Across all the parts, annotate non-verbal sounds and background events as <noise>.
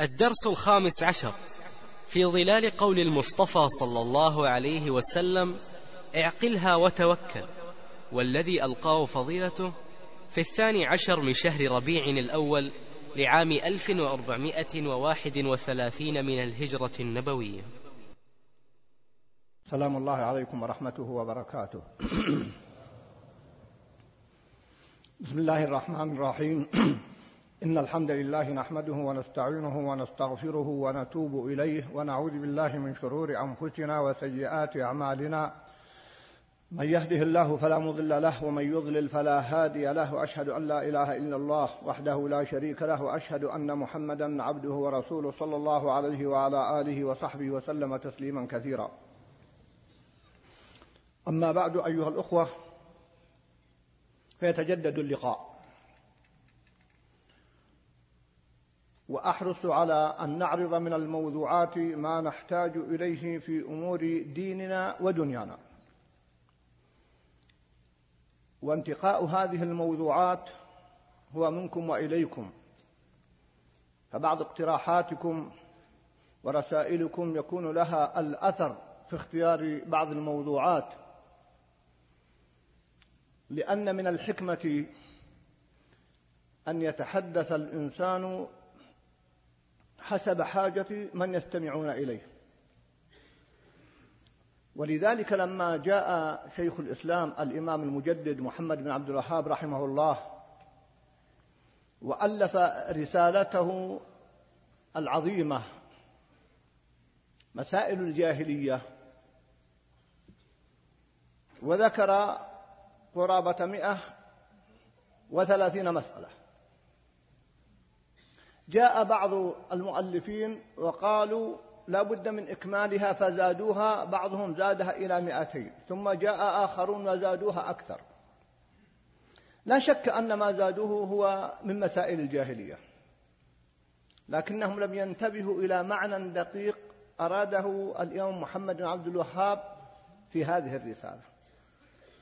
الدرس الخامس عشر في ظلال قول المصطفى صلى الله عليه وسلم اعقلها وتوكل والذي ألقاه فضيلته في الثاني عشر من شهر ربيع الأول لعام 1431 من الهجرة النبوية. سلام الله عليكم ورحمته وبركاته. <clears throat> بسم الله الرحمن الرحيم. <clears throat> إن الحمد لله نحمده ونستعينه ونستغفره ونتوب إليه ونعوذ بالله من شرور أنفسنا وسيئات أعمالنا. من يهده الله فلا مضل له ومن يضلل فلا هادي له وأشهد أن لا إله إلا الله وحده لا شريك له وأشهد أن محمدا عبده ورسوله صلى الله عليه وعلى آله وصحبه وسلم تسليما كثيرا. أما بعد أيها الأخوة فيتجدد اللقاء. وأحرص على أن نعرض من الموضوعات ما نحتاج إليه في أمور ديننا ودنيانا. وانتقاء هذه الموضوعات هو منكم وإليكم. فبعض اقتراحاتكم ورسائلكم يكون لها الأثر في اختيار بعض الموضوعات. لأن من الحكمة أن يتحدث الإنسان حسب حاجة من يستمعون إليه. ولذلك لما جاء شيخ الإسلام الإمام المجدد محمد بن عبد الوهاب رحمه الله وألف رسالته العظيمة مسائل الجاهلية وذكر قرابة مئة وثلاثين مسألة. جاء بعض المؤلفين وقالوا لا بد من إكمالها فزادوها بعضهم زادها إلى مئتين ثم جاء آخرون وزادوها أكثر. لا شك أن ما زادوه هو من مسائل الجاهلية لكنهم لم ينتبهوا إلى معنى دقيق أراده الإمام محمد بن عبد الوهاب في هذه الرسالة.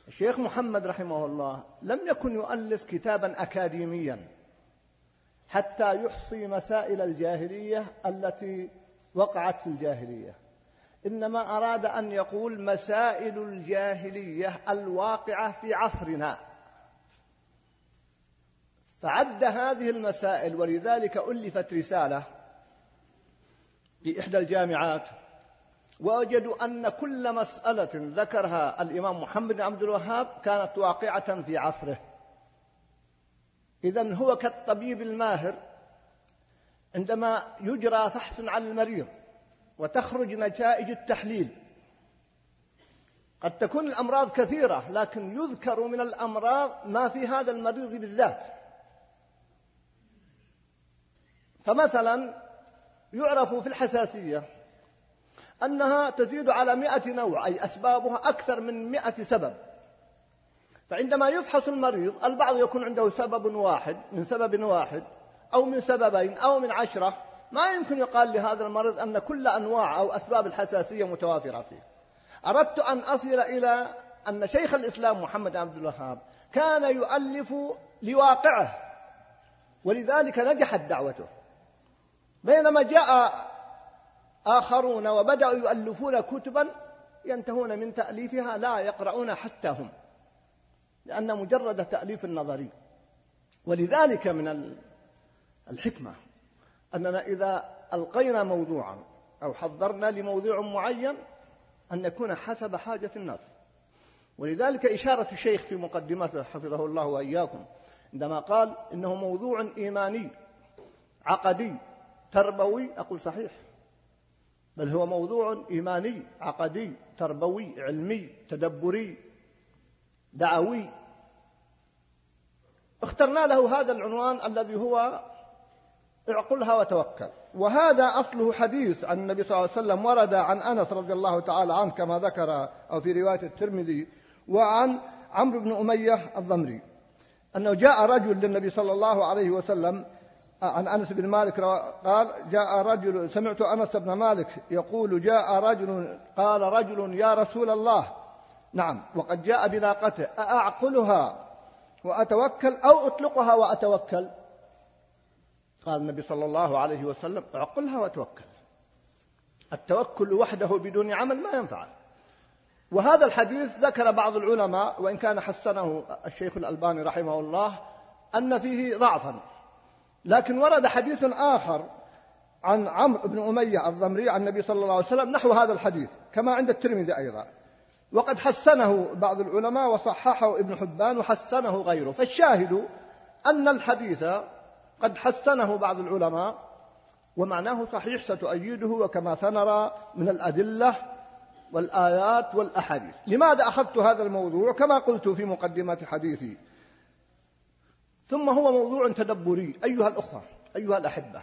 الشيخ محمد رحمه الله لم يكن يؤلف كتابا أكاديميا. حتى يحصي مسائل الجاهلية التي وقعت في الجاهلية. إنما أراد أن يقول مسائل الجاهلية الواقعة في عصرنا. فعد هذه المسائل ولذلك ألفت رسالة في إحدى الجامعات ووجدوا أن كل مسألة ذكرها الإمام محمد بن عبد الوهاب كانت واقعة في عصره. إذا هو كالطبيب الماهر عندما يجرى فحص على المريض وتخرج نتائج التحليل. قد تكون الأمراض كثيرة لكن يذكر من الأمراض ما في هذا المريض بالذات. فمثلا يعرف في الحساسية أنها تزيد على مئة نوع أي أسبابها أكثر من مئة سبب. فعندما يفحص المريض البعض يكون عنده سبب واحد من سبب واحد أو من سببين أو من عشرة ما يمكن يقال لهذا المريض أن كل أنواع أو أسباب الحساسية متوافرة فيه. أردت أن أصل إلى أن شيخ الإسلام محمد عبد الوهاب كان يؤلف لواقعه ولذلك نجحت دعوته. بينما جاء آخرون وبدأوا يؤلفون كتبا ينتهون من تأليفها لا يقرؤون حتى هم. لأن مجرد تأليف النظري. ولذلك من الحكمة أننا إذا ألقينا موضوعا أو حضرنا لموضوع معين أن نكون حسب حاجة الناس. ولذلك إشارة الشيخ في مقدمته حفظه الله وإياكم عندما قال إنه موضوع إيماني عقدي تربوي أقول صحيح. بل هو موضوع إيماني عقدي تربوي علمي تدبري دعوي. اخترنا له هذا العنوان الذي هو اعقلها وتوكل. وهذا أصله حديث عن النبي صلى الله عليه وسلم ورد عن أنس رضي الله تعالى عنه كما ذكر أو في رواية الترمذي وعن عمرو بن أمية الضمري. أنه جاء رجل للنبي صلى الله عليه وسلم عن أنس بن مالك قال جاء رجل سمعت أنس بن مالك يقول جاء رجل قال رجل يا رسول الله نعم. وقد جاء بناقته أأعقلها وأتوكل أو أطلقها وأتوكل؟ قال النبي صلى الله عليه وسلم أعقلها وتوكل التوكل وحده بدون عمل ما ينفع. وهذا الحديث ذكر بعض العلماء وإن كان حسنه الشيخ الألباني رحمه الله أن فيه ضعفا. لكن ورد حديث آخر عن عمرو بن أمية الضمري عن النبي صلى الله عليه وسلم نحو هذا الحديث كما عند الترمذي أيضا. وقد حسنه بعض العلماء وصححه ابن حبان وحسنه غيره. فالشاهد أن الحديث قد حسنه بعض العلماء ومعناه صحيح ستؤيده وكما سنرى من الأدلة والآيات والأحاديث. لماذا أخذت هذا الموضوع؟ كما قلت في مقدمة حديثي. ثم هو موضوع تدبري. أيها الأخوة أيها الأحبة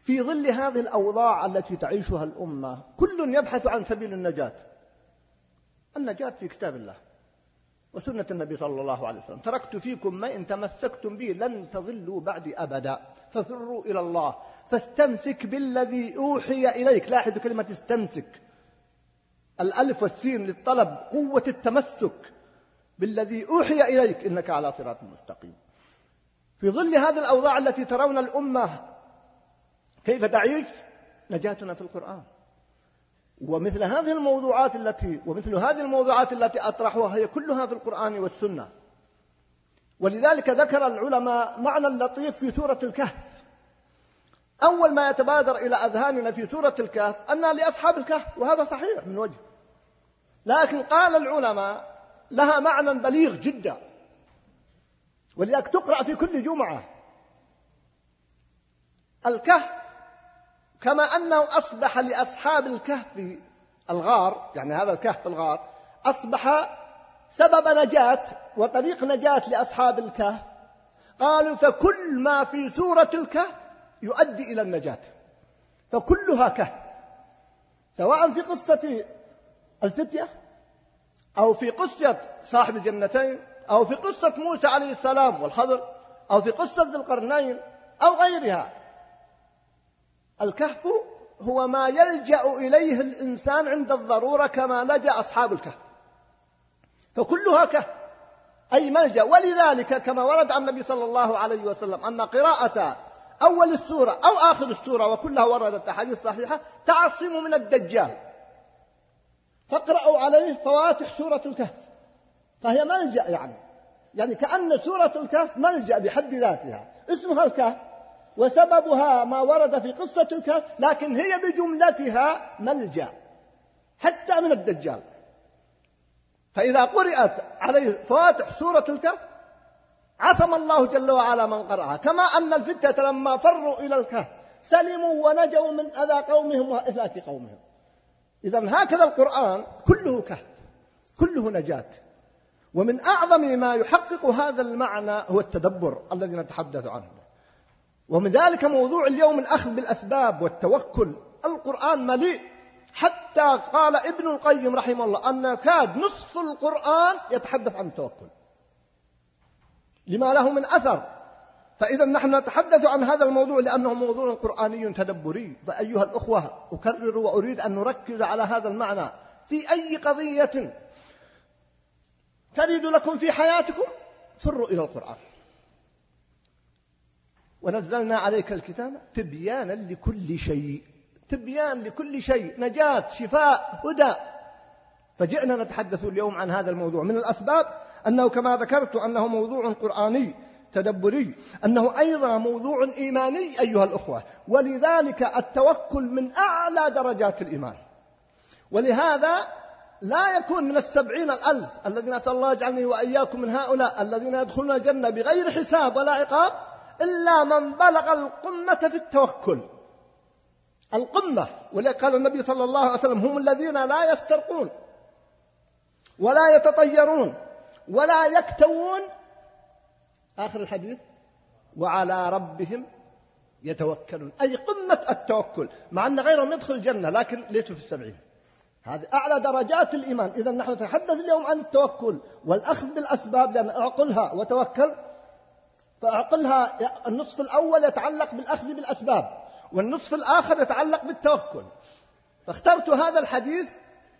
في ظل هذه الأوضاع التي تعيشها الأمة كل يبحث عن سبيل النجاة. النجاة في كتاب الله وسنة النبي صلى الله عليه وسلم. تركت فيكم ما إن تمسكتم به لن تضلوا بعد أبدا. ففروا إلى الله. فاستمسك بالذي أوحي إليك. لاحظوا كلمة استمسك. الألف والسين للطلب قوة التمسك بالذي أوحي إليك. إنك على صراط مستقيم. في ظل هذه الأوضاع التي ترون الأمة كيف تعيش نجاتنا في القرآن. ومثل هذه الموضوعات التي ومثل هذه الموضوعات التي أطرحها هي كلها في القرآن والسنة. ولذلك ذكر العلماء معنى اللطيف في سورة الكهف. أول ما يتبادر إلى أذهاننا في سورة الكهف أن لأصحاب الكهف وهذا صحيح من وجه. لكن قال العلماء لها معنى بليغ جدا. ولذلك تقرأ في كل جمعة. الكهف كما أنه أصبح لأصحاب الكهف الغار يعني هذا الكهف الغار أصبح سبب نجاة وطريق نجاة لأصحاب الكهف. قالوا فكل ما في سورة الكهف يؤدي إلى النجاة. فكلها كهف. سواء في قصة الفتية أو في قصة صاحب الجنتين أو في قصة موسى عليه السلام والخضر أو في قصة ذي القرنين أو غيرها. الكهف هو ما يلجأ إليه الإنسان عند الضرورة كما لجأ أصحاب الكهف. فكلها كهف. أي ملجأ. ولذلك كما ورد عن النبي صلى الله عليه وسلم أن قراءة أول السورة أو آخر السورة وكلها وردت أحاديث صحيحة تعصم من الدجال. فاقرأوا عليه فواتح سورة الكهف. فهي ملجأ يعني. يعني كأن سورة الكهف ملجأ بحد ذاتها. اسمها الكهف. وسببها ما ورد في قصة الكهف لكن هي بجملتها ملجأ حتى من الدجال. فإذا قرأت عليه فواتح سورة الكهف عصم الله جل وعلا من قرأها. كما أن الفتة لما فروا إلى الكهف سلموا ونجوا من أذى قومهم وإهلاك قومهم. إذا هكذا القرآن كله كهف كله نجاة. ومن أعظم ما يحقق هذا المعنى هو التدبر الذي نتحدث عنه. ومن ذلك موضوع اليوم الأخذ بالأسباب والتوكل. القرآن مليء. حتى قال ابن القيم رحمه الله أن كاد نصف القرآن يتحدث عن التوكل. لما له من أثر. فإذا نحن نتحدث عن هذا الموضوع لأنه موضوع قرآني تدبري. فأيها الأخوة أكرر وأريد أن نركز على هذا المعنى. في أي قضية تريد لكم في حياتكم فروا إلى القرآن. ونزلنا عليك الكتاب تبيانا لكل شيء. تبيان لكل شيء. نجاة شفاء هدى. فجئنا نتحدث اليوم عن هذا الموضوع. من الأسباب أنه كما ذكرت أنه موضوع قرآني تدبري. أنه أيضا موضوع إيماني أيها الأخوة. ولذلك التوكل من أعلى درجات الإيمان. ولهذا لا يكون من السبعين الألف الذين أسأل الله يجعلني وإياكم من هؤلاء الذين يدخلون الجنة بغير حساب ولا عقاب إلا من بلغ القمة في التوكل. القمة ولذلك قال النبي صلى الله عليه وسلم هم الذين لا يسترقون ولا يتطيرون ولا يكتوون. آخر الحديث وعلى ربهم يتوكلون. أي قمة التوكل مع أن غيرهم يدخل الجنة لكن ليسوا في السبعين. هذه أعلى درجات الإيمان. إذا نحن نتحدث اليوم عن التوكل والأخذ بالأسباب لأن أعقلها وتوكل فأعقلها النصف الأول يتعلق بالأخذ بالأسباب والنصف الآخر يتعلق بالتوكل. فاخترت هذا الحديث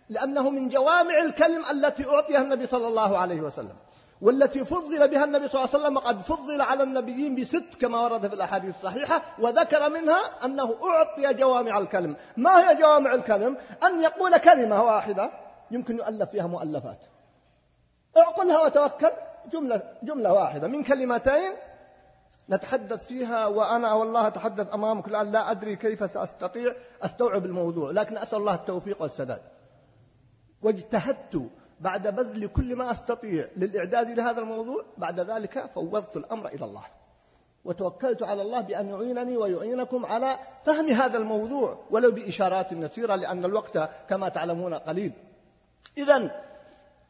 لأنه من جوامع الكلم التي أعطيها النبي صلى الله عليه وسلم والتي فضل بها النبي صلى الله عليه وسلم قد فضل على النبيين بست كما ورد في الأحاديث الصحيحة وذكر منها أنه أعطي جوامع الكلم. ما هي جوامع الكلم؟ أن يقول كلمة واحدة يمكن يؤلف فيها مؤلفات. اعقلها وتوكل جملة, جملة واحدة. من كلمتين نتحدث فيها وأنا والله أتحدث أمامك الآن لا أدري كيف سأستطيع أستوعب الموضوع لكن أسأل الله التوفيق والسداد. واجتهدت بعد بذل كل ما أستطيع للإعداد لهذا الموضوع بعد ذلك فوضت الأمر إلى الله. وتوكلت على الله بأن يعينني ويعينكم على فهم هذا الموضوع ولو بإشارات يسيرة لأن الوقت كما تعلمون قليل. إذا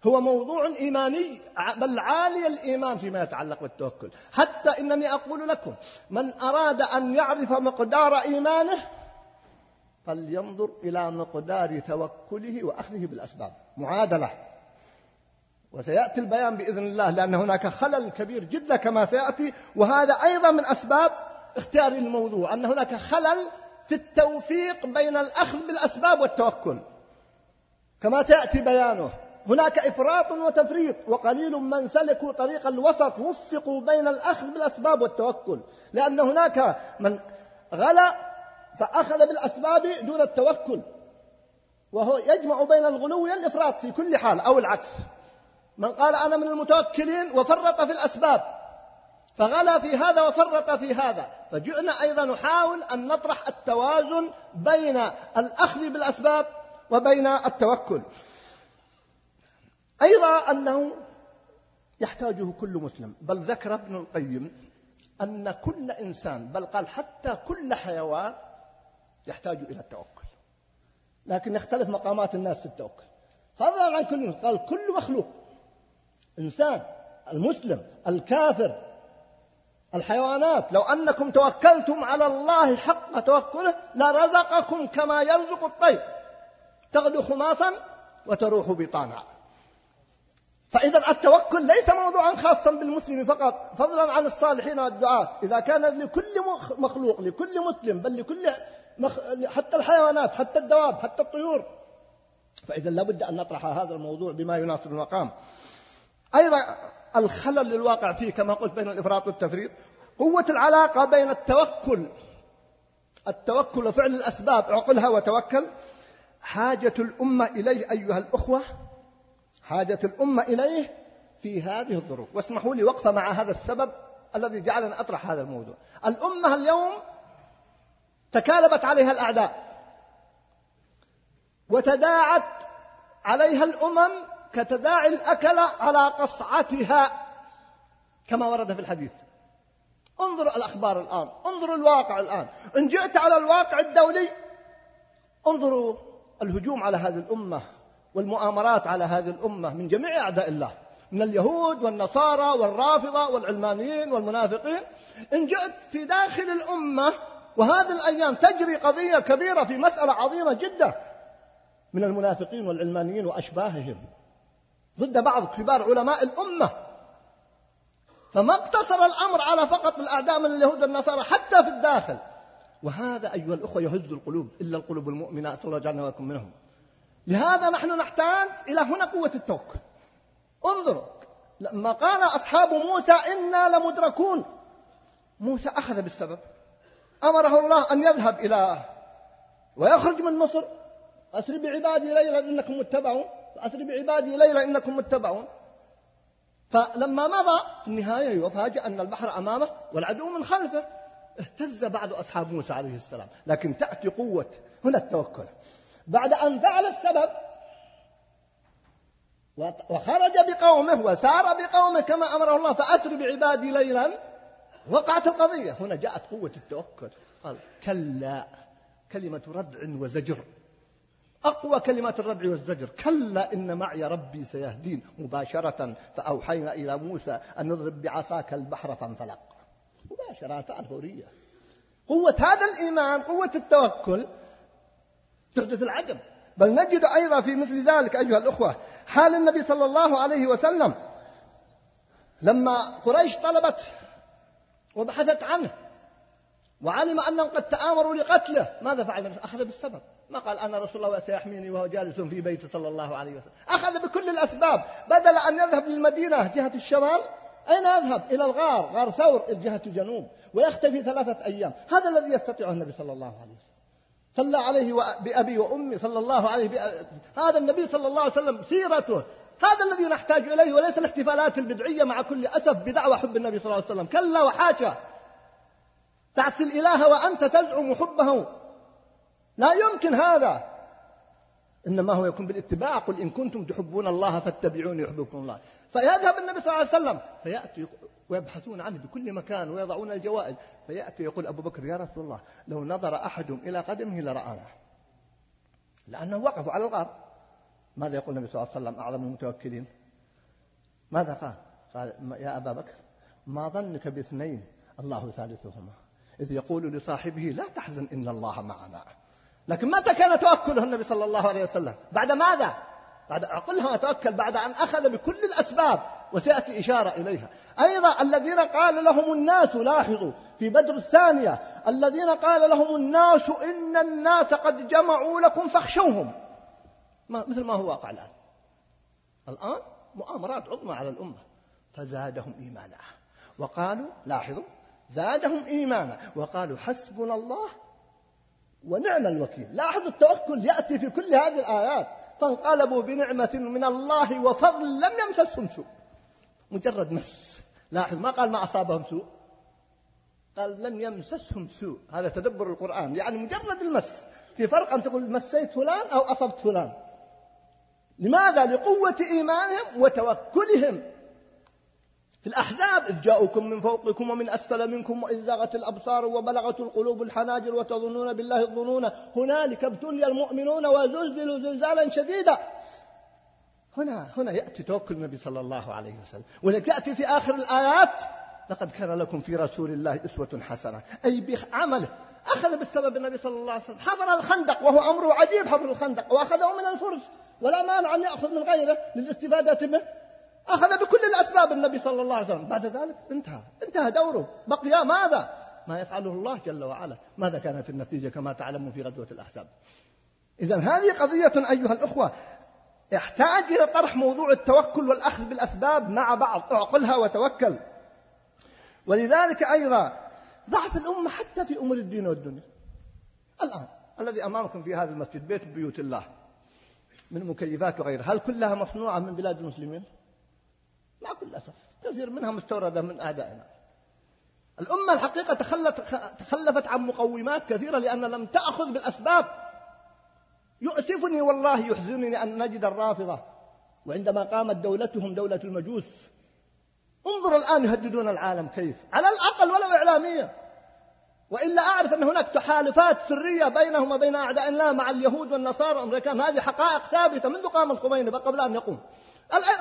هو موضوع إيماني بل عالي الإيمان فيما يتعلق بالتوكل. حتى إنني أقول لكم من أراد أن يعرف مقدار إيمانه فلينظر إلى مقدار توكله وأخذه بالأسباب. معادلة. وسيأتي البيان بإذن الله لأن هناك خلل كبير جدا كما سيأتي وهذا أيضا من أسباب اختيار الموضوع أن هناك خلل في التوفيق بين الأخذ بالأسباب والتوكل. كما تأتي بيانه. هناك إفراط وتفريط وقليل من سلكوا طريق الوسط وفقوا بين الأخذ بالأسباب والتوكل. لأن هناك من غلا فأخذ بالأسباب دون التوكل وهو يجمع بين الغلو والإفراط في كل حال أو العكس. من قال أنا من المتوكلين وفرط في الأسباب فغلا في هذا وفرط في هذا. فجئنا أيضا نحاول أن نطرح التوازن بين الأخذ بالأسباب وبين التوكل. أيضا أنه يحتاجه كل مسلم. بل ذكر ابن القيم أن كل إنسان بل قال حتى كل حيوان يحتاج إلى التوكل. لكن يختلف مقامات الناس في التوكل. فضلا عن كل قال كل مخلوق إنسان المسلم الكافر الحيوانات لو أنكم توكلتم على الله حق توكله لرزقكم كما يرزق الطير. تغدو خماصا وتروح بطانا فإذا التوكل ليس موضوعا خاصا بالمسلم فقط فضلا عن الصالحين والدعاة إذا كان لكل مخلوق لكل مسلم بل لكل مخ... حتى الحيوانات حتى الدواب حتى الطيور. فإذا لابد أن نطرح هذا الموضوع بما يناسب المقام. أيضا الخلل الواقع فيه كما قلت بين الإفراط والتفريط. قوة العلاقة بين التوكل التوكل وفعل الأسباب اعقلها وتوكل. حاجة الأمة إليه أيها الأخوة حاجة الأمة إليه في هذه الظروف. واسمحوا لي وقفة مع هذا السبب الذي جعلنا أطرح هذا الموضوع. الأمة اليوم تكالبت عليها الأعداء. وتداعت عليها الأمم كتداعي الأكل على قصعتها كما ورد في الحديث. انظروا الأخبار الآن. انظروا الواقع الآن. إن جئت على الواقع الدولي انظروا الهجوم على هذه الأمة. والمؤامرات على هذه الأمة من جميع أعداء الله من اليهود والنصارى والرافضة والعلمانيين والمنافقين. إن جئت في داخل الأمة وهذه الأيام تجري قضية كبيرة في مسألة عظيمة جدا من المنافقين والعلمانيين وأشباههم ضد بعض كبار علماء الأمة. فما اقتصر الأمر على فقط الأعداء من اليهود والنصارى حتى في الداخل. وهذا أيها الأخوة يهز القلوب إلا القلوب المؤمنات. الله جعلنا منهم. لهذا نحن نحتاج إلى هنا قوة التوكل. انظروا لما قال أصحاب موسى إنا لمدركون موسى أخذ بالسبب. أمره الله أن يذهب إلى ويخرج من مصر. أسر بعبادي ليلا إنكم متبعون. أسر بعبادي ليلا إنكم متبعون. فلما مضى في النهاية يفاجأ أن البحر أمامه والعدو من خلفه. اهتز بعض أصحاب موسى عليه السلام. لكن تأتي قوة. هنا التوكل. بعد أن فعل السبب. وخرج بقومه وسار بقومه كما أمره الله فأسر بعبادي ليلا. وقعت القضية. هنا جاءت قوة التوكل. قال كلا. كلمة ردع وزجر. أقوى كلمات الردع والزجر. كلا إن معي ربي سيهدين. مباشرة فأوحينا إلى موسى أن نضرب بعصاك البحر فانفلق. مباشرة فعل فورية قوة هذا الإيمان قوة التوكل تحدث العجب بل نجد أيضا في مثل ذلك أيها الأخوة حال النبي صلى الله عليه وسلم لما قريش طلبت وبحثت عنه وعلم أنهم قد تآمروا لقتله ماذا فعل؟ أخذ بالسبب. ما قال أنا رسول الله سيحميني وهو جالس في بيته صلى الله عليه وسلم. أخذ بكل الأسباب. بدل أن يذهب للمدينة جهة الشمال أين يذهب؟ إلى الغار غار ثور جهة الجنوب ويختفي ثلاثة أيام. هذا الذي يستطيعه النبي صلى الله عليه وسلم. صلى عليه بأبي وأمي صلى الله عليه بأبي. هذا النبي صلى الله عليه وسلم سيرته. هذا الذي نحتاج إليه وليس الاحتفالات البدعية مع كل أسف بدعوى حب النبي صلى الله عليه وسلم. كلا وحاشا. تعصي الإله وأنت تزعم حبه. لا يمكن هذا. إنما هو يكون بالاتباع. قل إن كنتم تحبون الله فاتبعوني يحببكم الله. فيذهب النبي صلى الله عليه وسلم. فيأتي ويبحثون عنه بكل مكان ويضعون الجوائز. فيأتي يقول أبو بكر يا رسول الله لو نظر أحدهم إلى قدمه لرآنا لأنه وقفوا على الغار. ماذا يقول النبي صلى الله عليه وسلم؟ أعظم المتوكلين. ماذا قال؟ قال يا أبا بكر ما ظنك باثنين الله ثالثهما. إذ يقول لصاحبه لا تحزن إن الله معنا. لكن متى كان توكله النبي صلى الله عليه وسلم؟ بعد ماذا؟ بعد عقلها وتوكل بعد أن أخذ بكل الأسباب. وسيأتي إشارة إليها. أيضا الذين قال لهم الناس لاحظوا في بدر الثانية الذين قال لهم الناس إن الناس قد جمعوا لكم فاخشوهم. ما مثل ما هو واقع الآن. الآن مؤامرات عظمى على الأمة. فزادهم إيمانا. وقالوا لاحظوا زادهم إيمانا. وقالوا حسبنا الله ونعم الوكيل. لاحظوا التوكل يأتي في كل هذه الآيات. فانقلبوا بنعمة من الله وفضل لم يمسسهم سوء. مجرد مس. لاحظ ما قال ما أصابهم سوء. قال لم يمسسهم سوء. هذا تدبر القرآن. يعني مجرد المس. في فرق أن تقول مسيت فلان أو أصبت فلان. لماذا؟ لقوة إيمانهم وتوكلهم. في الأحزاب إذ جاءوكم من فوقكم ومن أسفل منكم وإذ زاغت الأبصار وبلغت القلوب الحناجر وتظنون بالله الظنون. هنالك ابتلي المؤمنون وزلزلوا زلزالا شديدا. هنا هنا يأتي توكل النبي صلى الله عليه وسلم. ولك يأتي في آخر الآيات لقد كان لكم في رسول الله أسوة حسنة. أي بعمله. أخذ بالسبب النبي صلى الله عليه وسلم. حفر الخندق وهو أمره عجيب حفر الخندق. وأخذه من الفرس. ولا مانع أن يأخذ من غيره للاستفادة منه. أخذ بكل الأسباب النبي صلى الله عليه وسلم. بعد ذلك انتهى. انتهى دوره. بقي ماذا؟ ما يفعله الله جل وعلا. ماذا كانت النتيجة كما تعلمون في غزوة الأحزاب. إذا هذه قضية أيها الأخوة. يحتاج إلى طرح موضوع التوكل والأخذ بالأسباب مع بعض. اعقلها وتوكل. ولذلك أيضا ضعف الأمة حتى في أمور الدين والدنيا. الآن الذي أمامكم في هذا المسجد بيت بيوت الله من مكيفات وغيرها هل كلها مصنوعة من بلاد المسلمين؟ مع كل أسف. كثير منها مستوردة من أعدائنا الأمة الحقيقة تخلفت عن مقومات كثيرة لأن لم تأخذ بالأسباب يؤسفني والله يحزنني أن نجد الرافضة. وعندما قامت دولتهم دولة المجوس انظر الآن يهددون العالم كيف؟ على الأقل ولو إعلاميا. وإلا أعرف أن هناك تحالفات سرية بينهم وبين أعداء الله مع اليهود والنصارى والأمريكان. هذه حقائق ثابتة منذ قام الخميني قبل أن يقوم.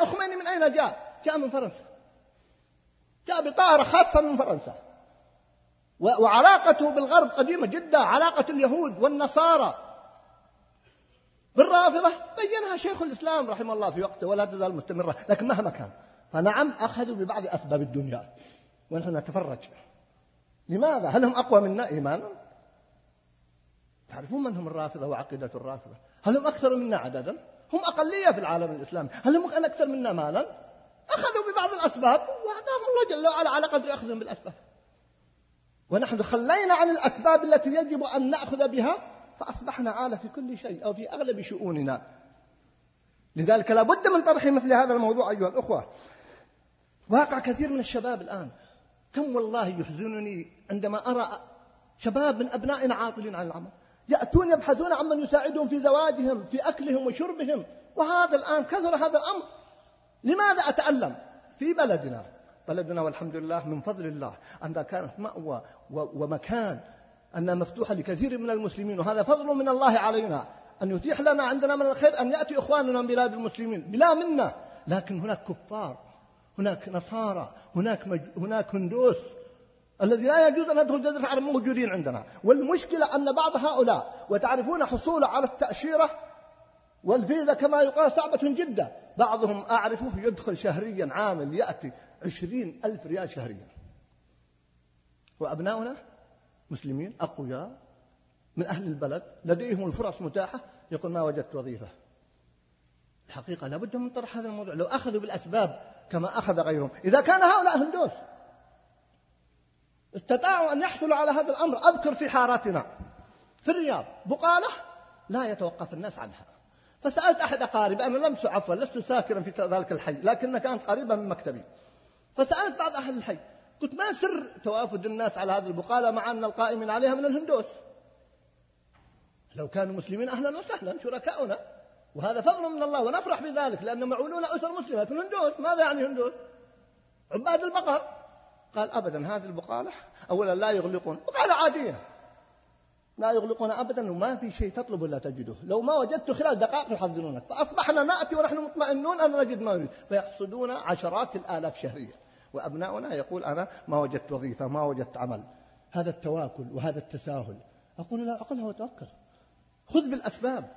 الخميني من أين جاء؟ جاء من فرنسا. جاء بطائرة خاصة من فرنسا. وعلاقته بالغرب قديمة جدا علاقة اليهود والنصارى. بالرافضة بينها شيخ الإسلام رحمه الله في وقته ولا تزال مستمرة لكن مهما كان فنعم أخذوا ببعض أسباب الدنيا ونحن نتفرج لماذا؟ هل هم أقوى منا إيمانا؟ تعرفون من هم الرافضة وعقيدة الرافضة هل هم أكثر منا عددا؟ هم أقلية في العالم الإسلامي هل هم أكثر منا مالا؟ أخذوا ببعض الأسباب وهداهم الله جل وعلا على قدر أخذهم بالأسباب ونحن خلينا عن الأسباب التي يجب أن نأخذ بها فأصبحنا عالة في كل شيء أو في أغلب شؤوننا. لذلك لا بد من طرح مثل هذا الموضوع أيها الأخوة. واقع كثير من الشباب الآن. كم والله يحزنني عندما أرى شباب من أبنائنا عاطلين عن العمل. يأتون يبحثون عن من يساعدهم في زواجهم في أكلهم وشربهم. وهذا الآن كثر هذا الأمر. لماذا أتألم؟ في بلدنا. بلدنا والحمد لله من فضل الله. أنها كانت مأوى ومكان أنها مفتوحة لكثير من المسلمين وهذا فضل من الله علينا أن يتيح لنا عندنا من الخير أن يأتي إخواننا من بلاد المسلمين بلا منا لكن هناك كفار هناك نصارى هناك مج... هناك هندوس الذي لا يجوز أن ندخل جزيرة العرب موجودين عندنا. والمشكلة أن بعض هؤلاء وتعرفون حصوله على التأشيرة والفيزا كما يقال صعبة جدا بعضهم أعرفه يدخل شهريا عامل يأتي عشرين ألف ريال شهريا. وأبناؤنا؟ مسلمين أقوياء من أهل البلد لديهم الفرص متاحة يقول ما وجدت وظيفة. الحقيقة لابد من طرح هذا الموضوع. لو أخذوا بالأسباب كما أخذ غيرهم. إذا كان هؤلاء هندوس استطاعوا أن يحصلوا على هذا الأمر. أذكر في حارتنا في الرياض بقالة لا يتوقف الناس عنها. فسألت أحد أقاربي أنا لم عفوا لست ساكنا في ذلك الحي لكن كانت قريبة من مكتبي. فسألت بعض أهل الحي قلت ما سر توافد الناس على هذه البقالة مع أن القائمين عليها من الهندوس. لو كانوا مسلمين أهلا وسهلا شركاؤنا. وهذا فضل من الله ونفرح بذلك لأن معولون أسر مسلمة. الهندوس ماذا يعني هندوس عباد البقر. قال أبدا هذه البقالة أولا لا يغلقون. بقالة عادية. لا يغلقون أبدا وما في شيء تطلب إلا تجده. لو ما وجدت خلال دقائق يحذرونك. فأصبحنا نأتي ونحن مطمئنون أن نجد ما نريد. فيحصدون عشرات الآلاف شهريا. وأبناؤنا يقول أنا ما وجدت وظيفة ما وجدت عمل. هذا التواكل وهذا التساهل. أقول لا أقلها وتوكل. خذ بالأسباب.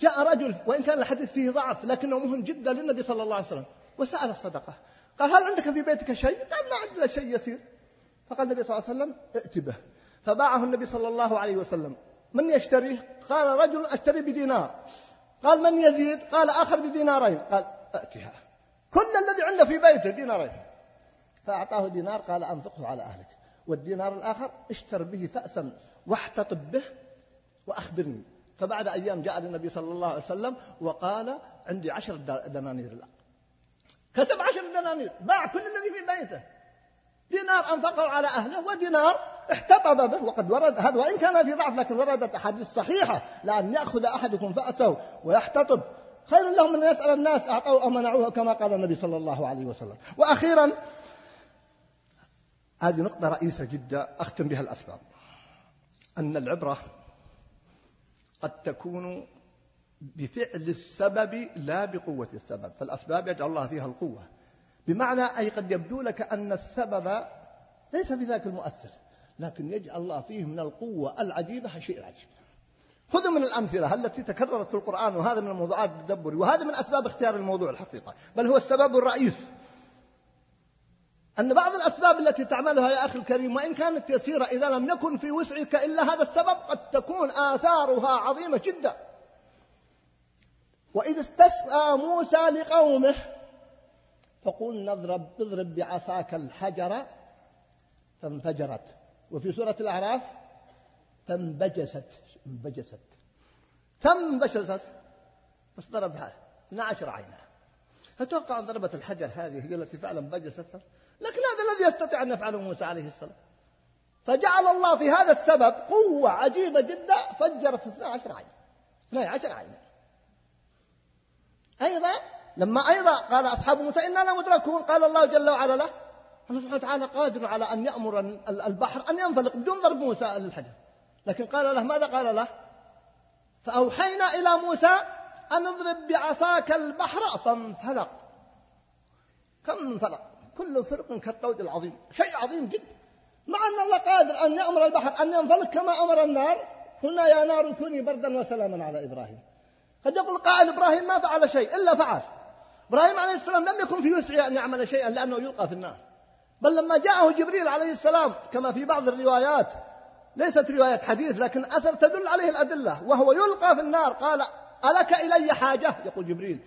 جاء رجل وإن كان الحديث فيه ضعف لكنه مهم جدا للنبي صلى الله عليه وسلم وسأل الصدقة قال هل عندك في بيتك شيء؟ قال ما عندنا شيء يسير. فقال النبي صلى الله عليه وسلم ائت به. فباعه النبي صلى الله عليه وسلم. من يشتريه؟ قال رجل أشتري بدينار. قال من يزيد؟ قال آخر بدينارين. قال أتها. كل الذي عنده في بيته دينارين. فأعطاه دينار قال أنفقه على أهلك. والدينار الآخر اشتر به فأسا واحتطب به وأخبرني. فبعد أيام جاء للنبي صلى الله عليه وسلم وقال عندي عشر دنانير الآن. كتب عشر دنانير. باع كل الذي في بيته. دينار أنفقه على أهله ودينار احتطب به. وقد ورد هذا وإن كان في ضعف لكن وردت أحاديث صحيحة. لأن يأخذ أحدكم فأسه ويحتطب. خير لهم من يسأل الناس أعطوا أو منعوه كما قال النبي صلى الله عليه وسلم. وأخيرا هذه نقطة رئيسة جدا أختم بها الأسباب. أن العبرة قد تكون بفعل السبب لا بقوة السبب فالأسباب يجعل الله فيها القوة. بمعنى أي قد يبدو لك أن السبب ليس بذاك المؤثر لكن يجعل الله فيه من القوة العجيبة شيء عجيب. خذوا من الأمثلة التي تكررت في القرآن وهذا من الموضوعات التدبري وهذا من أسباب اختيار الموضوع الحقيقة بل هو السبب الرئيس. أن بعض الأسباب التي تعملها يا أخي الكريم وإن كانت يسيرة إذا لم يكن في وسعك إلا هذا السبب قد تكون آثارها عظيمة جدا. وإذ استسقى موسى لقومه فقل نضرب اضرب بعصاك الحجر فانفجرت. وفي سورة الأعراف فانبجست انبجست. فانبجست. بس ضربها 12 عينا. أتوقع أن ضربة الحجر هذه هي التي فعلا انبجست؟ لكن هذا الذي يستطيع أن يفعله موسى عليه السلام. فجعل الله في هذا السبب قوة عجيبة جدا فجرت 12 عين 12 عين أيضا لما أيضا قال أصحاب موسى إنا لمدركون. قال الله جل وعلا له الله سبحانه وتعالى قادر على أن يأمر البحر أن ينفلق بدون ضرب موسى للحجر. لكن قال له ماذا قال له؟ فأوحينا إلى موسى أن اضرب بعصاك البحر فانفلق. كم انفلق كل فرق كالطود العظيم. شيء عظيم جدا. مع أن الله قادر أن يأمر البحر أن ينفلق كما أمر النار. قلنا يا نار كوني بردا وسلاما على إبراهيم. قد يقول قائل إبراهيم ما فعل شيء إلا فعل. إبراهيم عليه السلام لم يكن في وسعه أن يعمل شيئا لأنه يلقى في النار. بل لما جاءه جبريل عليه السلام كما في بعض الروايات ليست رواية حديث لكن أثر تدل عليه الأدلة وهو يلقى في النار. قال ألك إلي حاجة؟ يقول جبريل.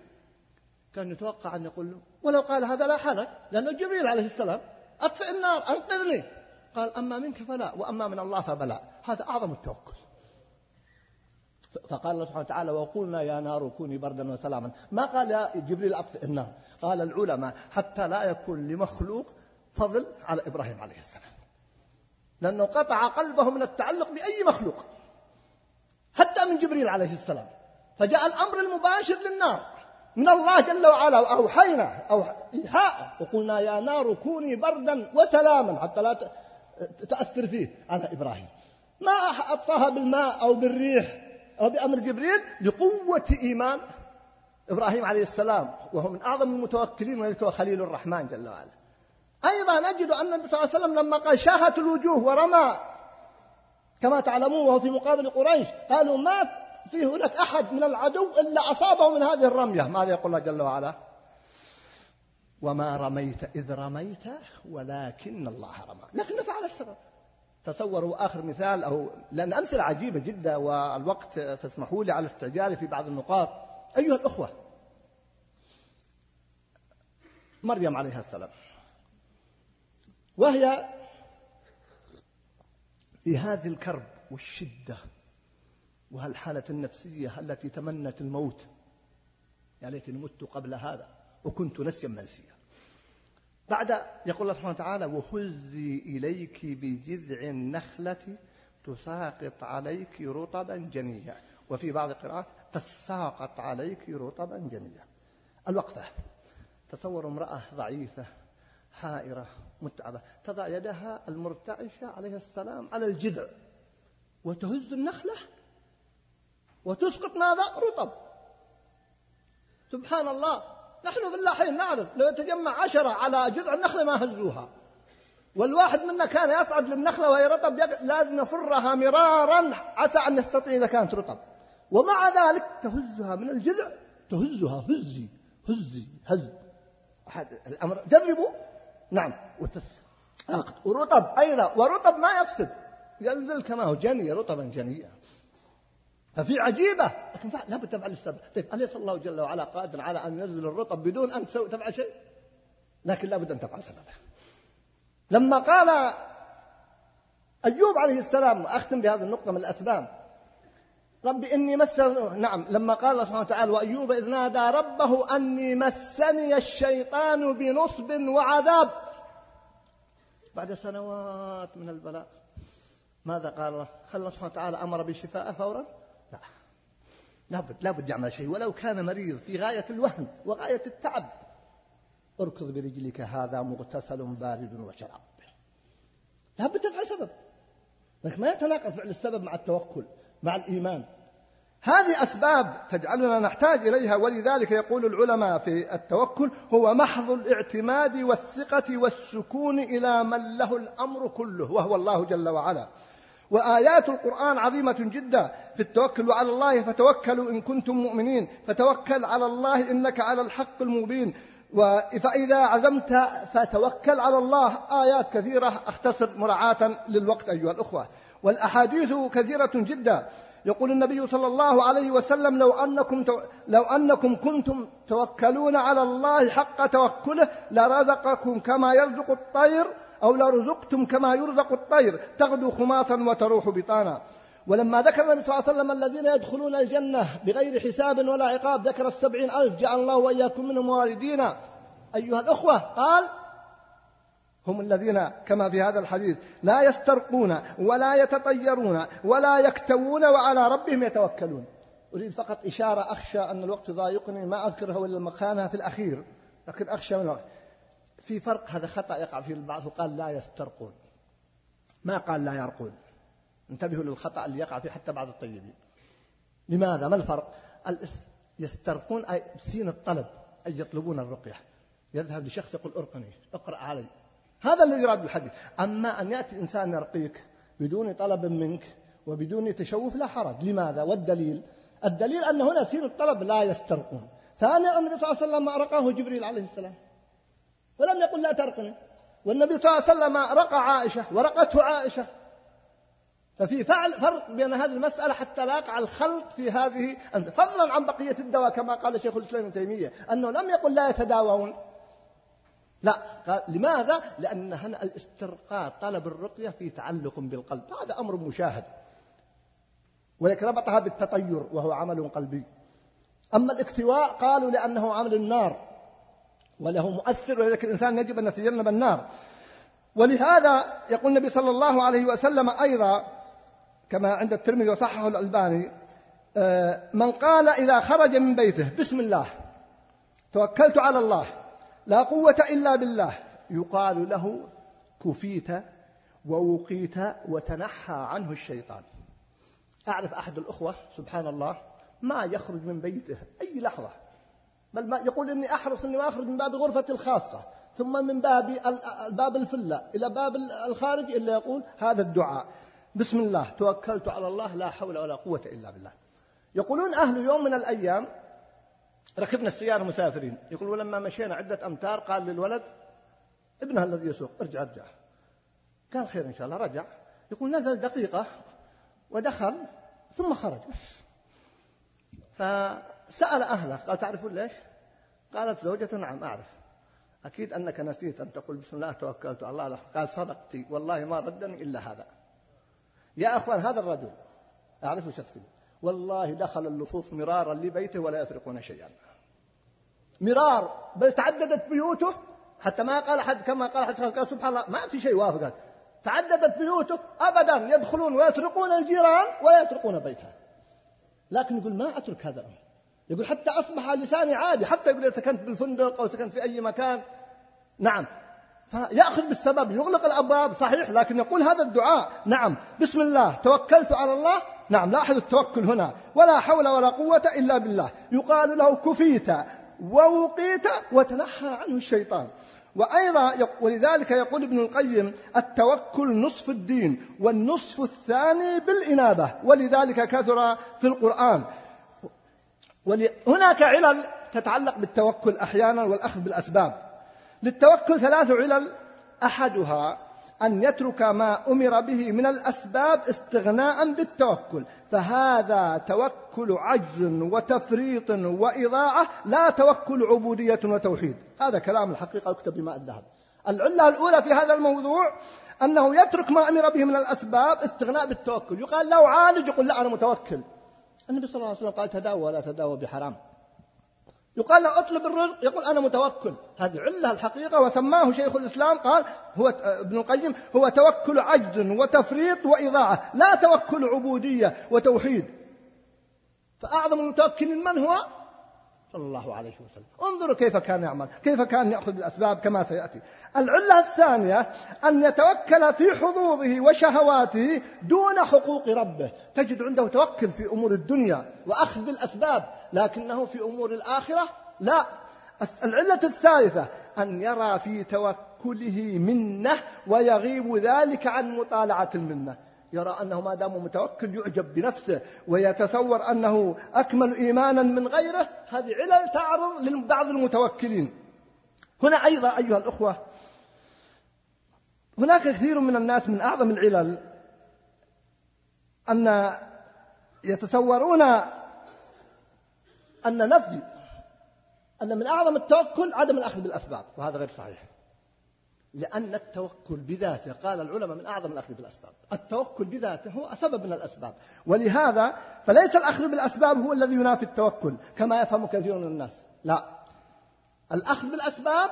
كان يتوقع أن يقول له ولو قال هذا لا حرج لأنه جبريل عليه السلام أطفئ النار أنقذني. قال أما منك فلا وأما من الله فبلا. هذا أعظم التوكل. فقال الله سبحانه وتعالى وقلنا يا نار كوني بردا وسلاما. ما قال يا جبريل أطفئ النار قال العلماء حتى لا يكون لمخلوق فضل على إبراهيم عليه السلام. لأنه قطع قلبه من التعلق بأي مخلوق حتى من جبريل عليه السلام. فجاء الأمر المباشر للنار. من الله جل وعلا وأوحينا أو إيحاء وقلنا يا نار كوني بردا وسلاما حتى لا تأثر فيه. على إبراهيم ما أطفاها بالماء أو بالريح أو بأمر جبريل لقوة إيمان؟ إبراهيم عليه السلام وهو من أعظم المتوكلين وذلك خليل الرحمن جل وعلا. أيضا نجد أن النبي صلى الله عليه وسلم لما قال شاهت الوجوه ورمى كما تعلمون وهو في مقابل قريش قالوا ما في هناك أحد من العدو إلا أصابه من هذه الرمية. ماذا يقول الله جل وعلا؟ وما رميت إذ رميت ولكن الله رمى. لكن فعل السبب. تصوروا آخر مثال أو لأن أمثلة عجيبة جدا والوقت فاسمحوا لي على استعجالي في بعض النقاط. أيها الأخوة مريم عليها السلام. وهي في هذه الكرب والشدة. وهالحالة النفسية التي تمنت الموت. يا ليتني مت قبل هذا وكنت نسيا منسيا. بعد يقول الله سبحانه وتعالى وهزي إليك بجذع النخلة تساقط عليك رطبا جنيا وفي بعض القراءات تساقط عليك رطبا جنيا الوقفة تصور امرأة ضعيفة حائرة متعبة تضع يدها المرتعشة عليه السلام على الجذع وتهز النخلة وتسقط ماذا؟ رطب. سبحان الله. نحن فلاحين نعرف لو يتجمع عشرة على جذع النخلة ما هزوها. والواحد منا كان يصعد للنخلة وهي رطب لازم يفرها مرارا عسى أن يستطيع إذا كانت رطب. ومع ذلك تهزها من الجذع تهزها. هزي هزي هز. أحد الأمر جربوا. نعم. وتساقط ورطب أيضا. ورطب ما يفسد. ينزل كما هو. جني رطبا جنيا. ففي عجيبة. لكن لابد تفعل السبب. طيب أليس الله جل وعلا قادر على أن ينزل الرطب بدون أن تفعل شيء؟ لكن لابد أن تفعل سببه. لما قال أيوب عليه السلام أختم بهذه النقطة من الأسباب رب إني مس نعم لما قال الله سبحانه وتعالى وأيوب إذ نادى ربه أني مسني الشيطان بنصب وعذاب. بعد سنوات من البلاء ماذا قال الله؟ هل الله سبحانه وتعالى أمر بشفاءه فورا؟ لا لابد لابد يعمل شيء. ولو كان مريض في غاية الوهن وغاية التعب اركض برجلك هذا مغتسل بارد وشراب. لابد تفعل سبب. لكن ما يتناقض فعل السبب مع التوكل مع الإيمان. هذه أسباب تجعلنا نحتاج إليها ولذلك يقول العلماء في التوكل هو محض الاعتماد والثقة والسكون إلى من له الأمر كله وهو الله جل وعلا. وآيات القرآن عظيمة جدا. في التوكل على الله فتوكلوا إن كنتم مؤمنين. فتوكل على الله إنك على الحق المبين. فإذا عزمت فتوكل على الله. آيات كثيرة أختصر مراعاة للوقت أيها الأخوة. والأحاديث كثيرة جدا. يقول النبي صلى الله عليه وسلم لو أنكم لو أنكم كنتم توكلون على الله حق توكله لرزقكم كما يرزق الطير أو لرزقتم كما يرزق الطير تغدو خماصا وتروح بطانا. ولما ذكر النبي صلى الله عليه وسلم الذين يدخلون الجنة بغير حساب ولا عقاب ذكر السبعين ألف جعل الله وإياكم منهم واردين. أيها الأخوة قال هم الذين كما في هذا الحديث لا يسترقون ولا يتطيرون ولا يكتوون وعلى ربهم يتوكلون. أريد فقط إشارة أخشى أن الوقت ضايقني ما أذكرها إلا مكانها في الأخير لكن أخشى من الوقت. في فرق هذا خطأ يقع فيه البعض وقال لا يسترقون. ما قال لا يرقون؟ انتبهوا للخطأ اللي يقع فيه حتى بعض الطيبين. لماذا؟ ما الفرق؟ يسترقون أي سين الطلب أي يطلبون الرقية. يذهب لشخص يقول أرقني اقرأ علي. هذا الذي يراد بالحديث أما أن يأتي إنسان يرقيك بدون طلب منك وبدون تشوف لا حرج. لماذا؟ والدليل الدليل أن هنا سين الطلب لا يسترقون. ثانيا النبي صلى الله عليه وسلم رقاه جبريل عليه السلام. ولم يقل لا ترقني. والنبي صلى الله عليه وسلم رقى عائشة ورقته عائشة. ففي فعل فرق بين هذه المسألة حتى لا يقع الخلط في هذه فضلا عن بقية الدواء كما قال شيخ الإسلام ابن تيمية أنه لم يقل لا يتداوون. لا قال لماذا؟ لأن هنا الاسترقاء طلب الرقية في تعلق بالقلب. هذا أمر مشاهد. ولكن ربطها بالتطير وهو عمل قلبي. أما الاكتواء قالوا لأنه عمل النار. وله مؤثر ولذلك الإنسان يجب أن يتجنب النار. ولهذا يقول النبي صلى الله عليه وسلم أيضا كما عند الترمذي وصححه الألباني آه، من قال إذا خرج من بيته بسم الله توكلت على الله لا قوة إلا بالله يقال له كفيت ووقيت وتنحى عنه الشيطان. أعرف أحد الأخوة سبحان الله ما يخرج من بيته أي لحظة. بل يقول إني أحرص إني ما أخرج من باب غرفتي الخاصة ثم من باب باب الفلة إلى باب الخارج إلا يقول هذا الدعاء. بسم الله توكلت على الله لا حول ولا قوة إلا بالله. يقولون أهل يوم من الأيام ركبنا السيارة مسافرين. يقول ولما مشينا عدة أمتار قال للولد ابنها الذي يسوق ارجع ارجع. قال خير إن شاء الله رجع. يقول نزل دقيقة ودخل ثم خرج. فسأل أهله قال تعرفون ليش؟ قالت زوجته نعم أعرف. أكيد أنك نسيت أن تقول بسم الله توكلت على الله. قال صدقتي والله ما ردني إلا هذا. يا أخوان هذا الرجل أعرفه شخصيا والله دخل اللصوص مرارا لبيته ولا يسرقون شيئا. مرار بل تعددت بيوته حتى ما قال أحد كما قال أحد قال سبحان الله ما في شيء وافق. تعددت بيوته أبدا يدخلون ويسرقون الجيران ولا يتركون بيته لكن يقول ما أترك هذا الأمر؟ يقول حتى أصبح لساني عادي حتى يقول إذا سكنت بالفندق أو سكنت في أي مكان. نعم. فيأخذ بالسبب يغلق الأبواب صحيح لكن يقول هذا الدعاء. نعم. بسم الله. توكلت على الله. نعم لاحظ التوكل هنا. ولا حول ولا قوة إلا بالله. يقال له كفيت ووقيت وتنحى عنه الشيطان. وأيضا ولذلك يقول ابن القيم التوكل نصف الدين والنصف الثاني بالإنابة. ولذلك كثر في القرآن. هناك علل تتعلق بالتوكل أحيانا والأخذ بالأسباب. للتوكل ثلاث علل أحدها أن يترك ما أمر به من الأسباب استغناء بالتوكل. فهذا توكل عجز وتفريط وإضاعة لا توكل عبودية وتوحيد. هذا كلام الحقيقة يكتب بماء الذهب. العلة الأولى في هذا الموضوع أنه يترك ما أمر به من الأسباب استغناء بالتوكل. يقال له عالج يقول لا أنا متوكل. النبي صلى الله عليه وسلم قال تداوى ولا تداوى بحرام. يقال له اطلب الرزق يقول أنا متوكل. هذه علة الحقيقة وسماه شيخ الإسلام قال هو ابن القيم هو توكل عجز وتفريط وإضاعة لا توكل عبودية وتوحيد. فأعظم المتوكلين من هو؟ صلى الله عليه وسلم. انظروا كيف كان يعمل كيف كان يأخذ بالأسباب كما سيأتي. العلة الثانية أن يتوكل في حظوظه وشهواته دون حقوق ربه. تجد عنده توكل في أمور الدنيا وأخذ بالأسباب لكنه في أمور الآخرة لا. العلة الثالثة أن يرى في توكله منة ويغيب ذلك عن مطالعة المنة. يرى أنه ما دام متوكل يعجب بنفسه ويتصور أنه أكمل إيمانا من غيره هذه علل تعرض لبعض المتوكلين. هنا أيضا أيها الأخوة هناك كثير من الناس من أعظم العلل أن يتصورون أن نفي أن من أعظم التوكل عدم الأخذ بالأسباب وهذا غير صحيح. لأن التوكل بذاته قال العلماء من أعظم الأخذ بالأسباب. التوكل بذاته هو سبب من الأسباب. ولهذا فليس الأخذ بالأسباب هو الذي ينافي التوكل كما يفهم كثير من الناس. لا. الأخذ بالأسباب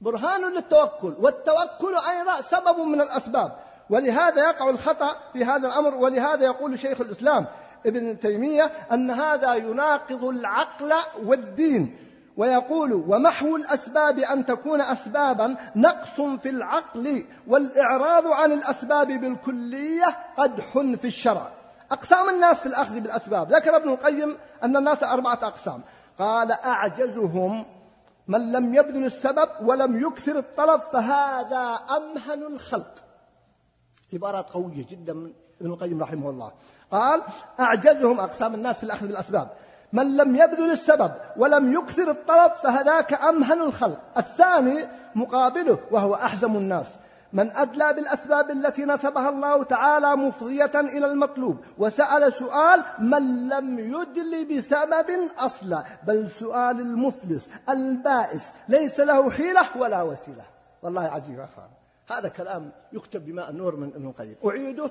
برهان للتوكل والتوكل أيضا سبب من الأسباب. ولهذا يقع الخطأ في هذا الأمر ولهذا يقول شيخ الإسلام ابن تيمية أن هذا يناقض العقل والدين. ويقول ومحو الأسباب أن تكون أسبابا نقص في العقل والإعراض عن الأسباب بالكلية قدح في الشرع. أقسام الناس في الأخذ بالأسباب. ذكر ابن القيم أن الناس أربعة أقسام. قال أعجزهم من لم يبذل السبب ولم يكثر الطلب فهذا أمهن الخلق. عبارات قوية جدا من ابن القيم رحمه الله. قال أعجزهم أقسام الناس في الأخذ بالأسباب. من لم يبذل السبب ولم يكثر الطلب فهذاك أمهن الخلق. الثاني مقابله وهو أحزم الناس. من أدلى بالأسباب التي نسبها الله تعالى مفضية إلى المطلوب وسأل سؤال من لم يدل بسبب أصلا بل سؤال المفلس البائس ليس له حيلة ولا وسيلة. والله عجيب أخوان. هذا كلام يكتب بماء النور من ابن القيم. أعيده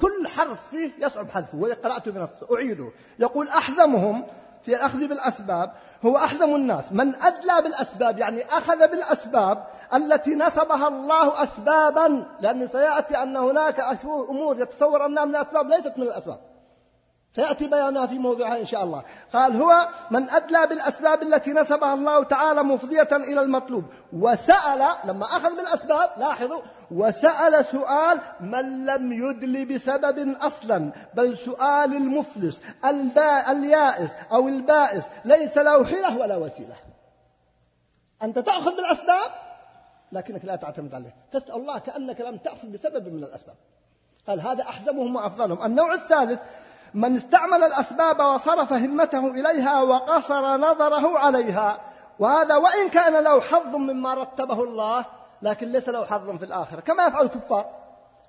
كل حرف فيه يصعب حذفه وقرأته بنفسه أعيده. يقول أحزمهم في الأخذ بالأسباب هو أحزم الناس. من أدلى بالأسباب يعني أخذ بالأسباب التي نسبها الله أسبابا لأنه سيأتي أن هناك أمور يتصور أنها من الأسباب ليست من الأسباب. سيأتي بيانها في موضوعها إن شاء الله. قال هو من أدلى بالأسباب التي نسبها الله تعالى مفضية إلى المطلوب. وسأل لما أخذ بالأسباب لاحظوا وسأل سؤال من لم يدل بسبب أصلا بل سؤال المفلس اليائس أو البائس ليس له حيلة ولا وسيلة. أنت تأخذ بالأسباب لكنك لا تعتمد عليه. تسأل الله كأنك لم تأخذ بسبب من الأسباب. قال هذا أحزمهم وأفضلهم. النوع الثالث من استعمل الأسباب وصرف همته إليها وقصر نظره عليها. وهذا وإن كان له حظ مما رتبه الله لكن ليس له حظ في الآخرة. كما يفعل الكفار.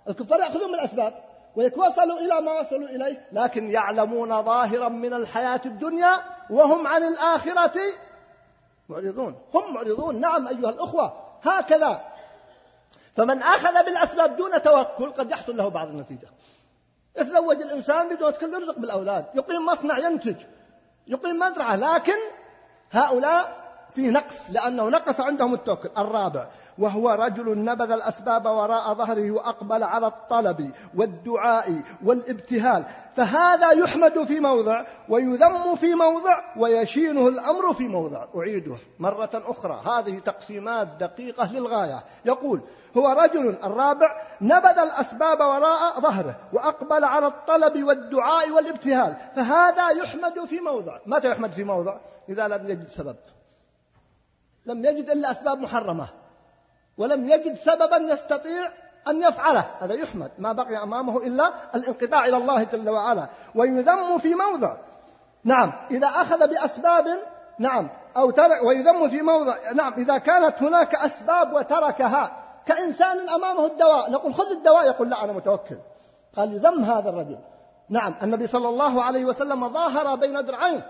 الكفار يأخذون من الأسباب ويتوصلوا إلى ما وصلوا إليه لكن يعلمون ظاهرا من الحياة الدنيا وهم عن الآخرة معرضون. هم معرضون. نعم أيها الأخوة. هكذا. فمن أخذ بالأسباب دون توكل قد يحصل له بعض النتيجة. يتزوج الإنسان بدون توكل يرزق بالأولاد. يقيم مصنع ينتج. يقيم مزرعة. لكن هؤلاء في نقص لأنه نقص عندهم التوكل. الرابع وهو رجل نبذ الأسباب وراء ظهره وأقبل على الطلب والدعاء والابتهال. فهذا يحمد في موضع ويذم في موضع ويشينه الأمر في موضع. أعيده مرة أخرى. هذه تقسيمات دقيقة للغاية. يقول هو رجل الرابع نبذ الأسباب وراء ظهره وأقبل على الطلب والدعاء والابتهال فهذا يحمد في موضع. متى يحمد في موضع؟ إذا لم يجد سبب. لم يجد إلا أسباب محرمة. ولم يجد سببا يستطيع أن يفعله. هذا يحمد. ما بقي أمامه إلا الانقطاع إلى الله جل وعلا. ويذم في موضع. نعم. إذا أخذ بأسباب نعم. أو ترك ويذم في موضع. نعم. إذا كانت هناك أسباب وتركها كإنسان أمامه الدواء. نقول خذ الدواء يقول لا أنا متوكل. قال يذم هذا الرجل. نعم النبي صلى الله عليه وسلم ظاهر بين درعين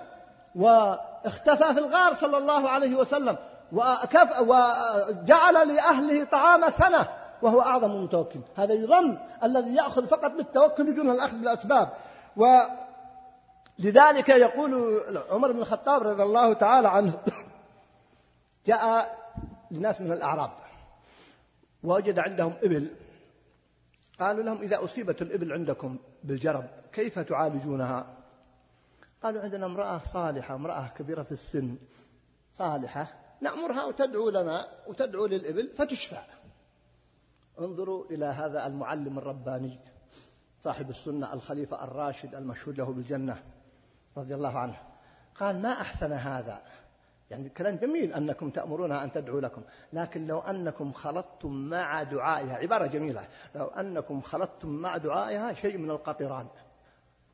واختفى في الغار صلى الله عليه وسلم وكف وجعل لأهله طعام سنة وهو أعظم المتوكل هذا يظن الذي يأخذ فقط بالتوكل دون الأخذ بالأسباب. ولذلك يقول عمر بن الخطاب رضي الله تعالى عنه <coughs> جاء لناس من الأعراب. ووجد عندهم إبل. قالوا لهم إذا أصيبت الإبل عندكم بالجرب كيف تعالجونها؟ قالوا عندنا امرأة صالحة امرأة كبيرة في السن. صالحة نأمرها وتدعو لنا وتدعو للإبل فتشفع انظروا إلى هذا المعلم الرباني صاحب السنة الخليفة الراشد المشهود له بالجنة رضي الله عنه. قال ما أحسن هذا؟ يعني كلام جميل أنكم تأمرونها أن تدعو لكم لكن لو أنكم خلطتم مع دعائها عبارة جميلة لو أنكم خلطتم مع دعائها شيء من القطران.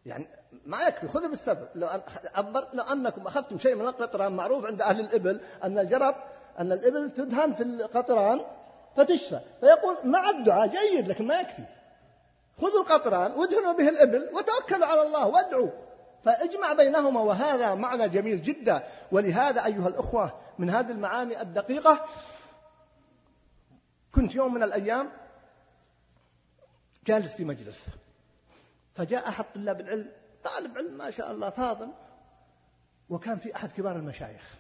يعني ما يكفي خذوا بالسبب لو عبر لو أنكم أخذتم شيء من القطران معروف عند أهل الإبل أن الجرب أن الإبل تدهن في القطران فتشفى فيقول مع الدعاء جيد لكن ما يكفي. خذوا القطران وادهنوا به الإبل وتوكلوا على الله وادعوا. فاجمع بينهما وهذا معنى جميل جدا. ولهذا أيها الأخوة من هذه المعاني الدقيقة كنت يوم من الأيام جالس في مجلس فجاء أحد طلاب العلم طالب علم ما شاء الله فاضل وكان في أحد كبار المشايخ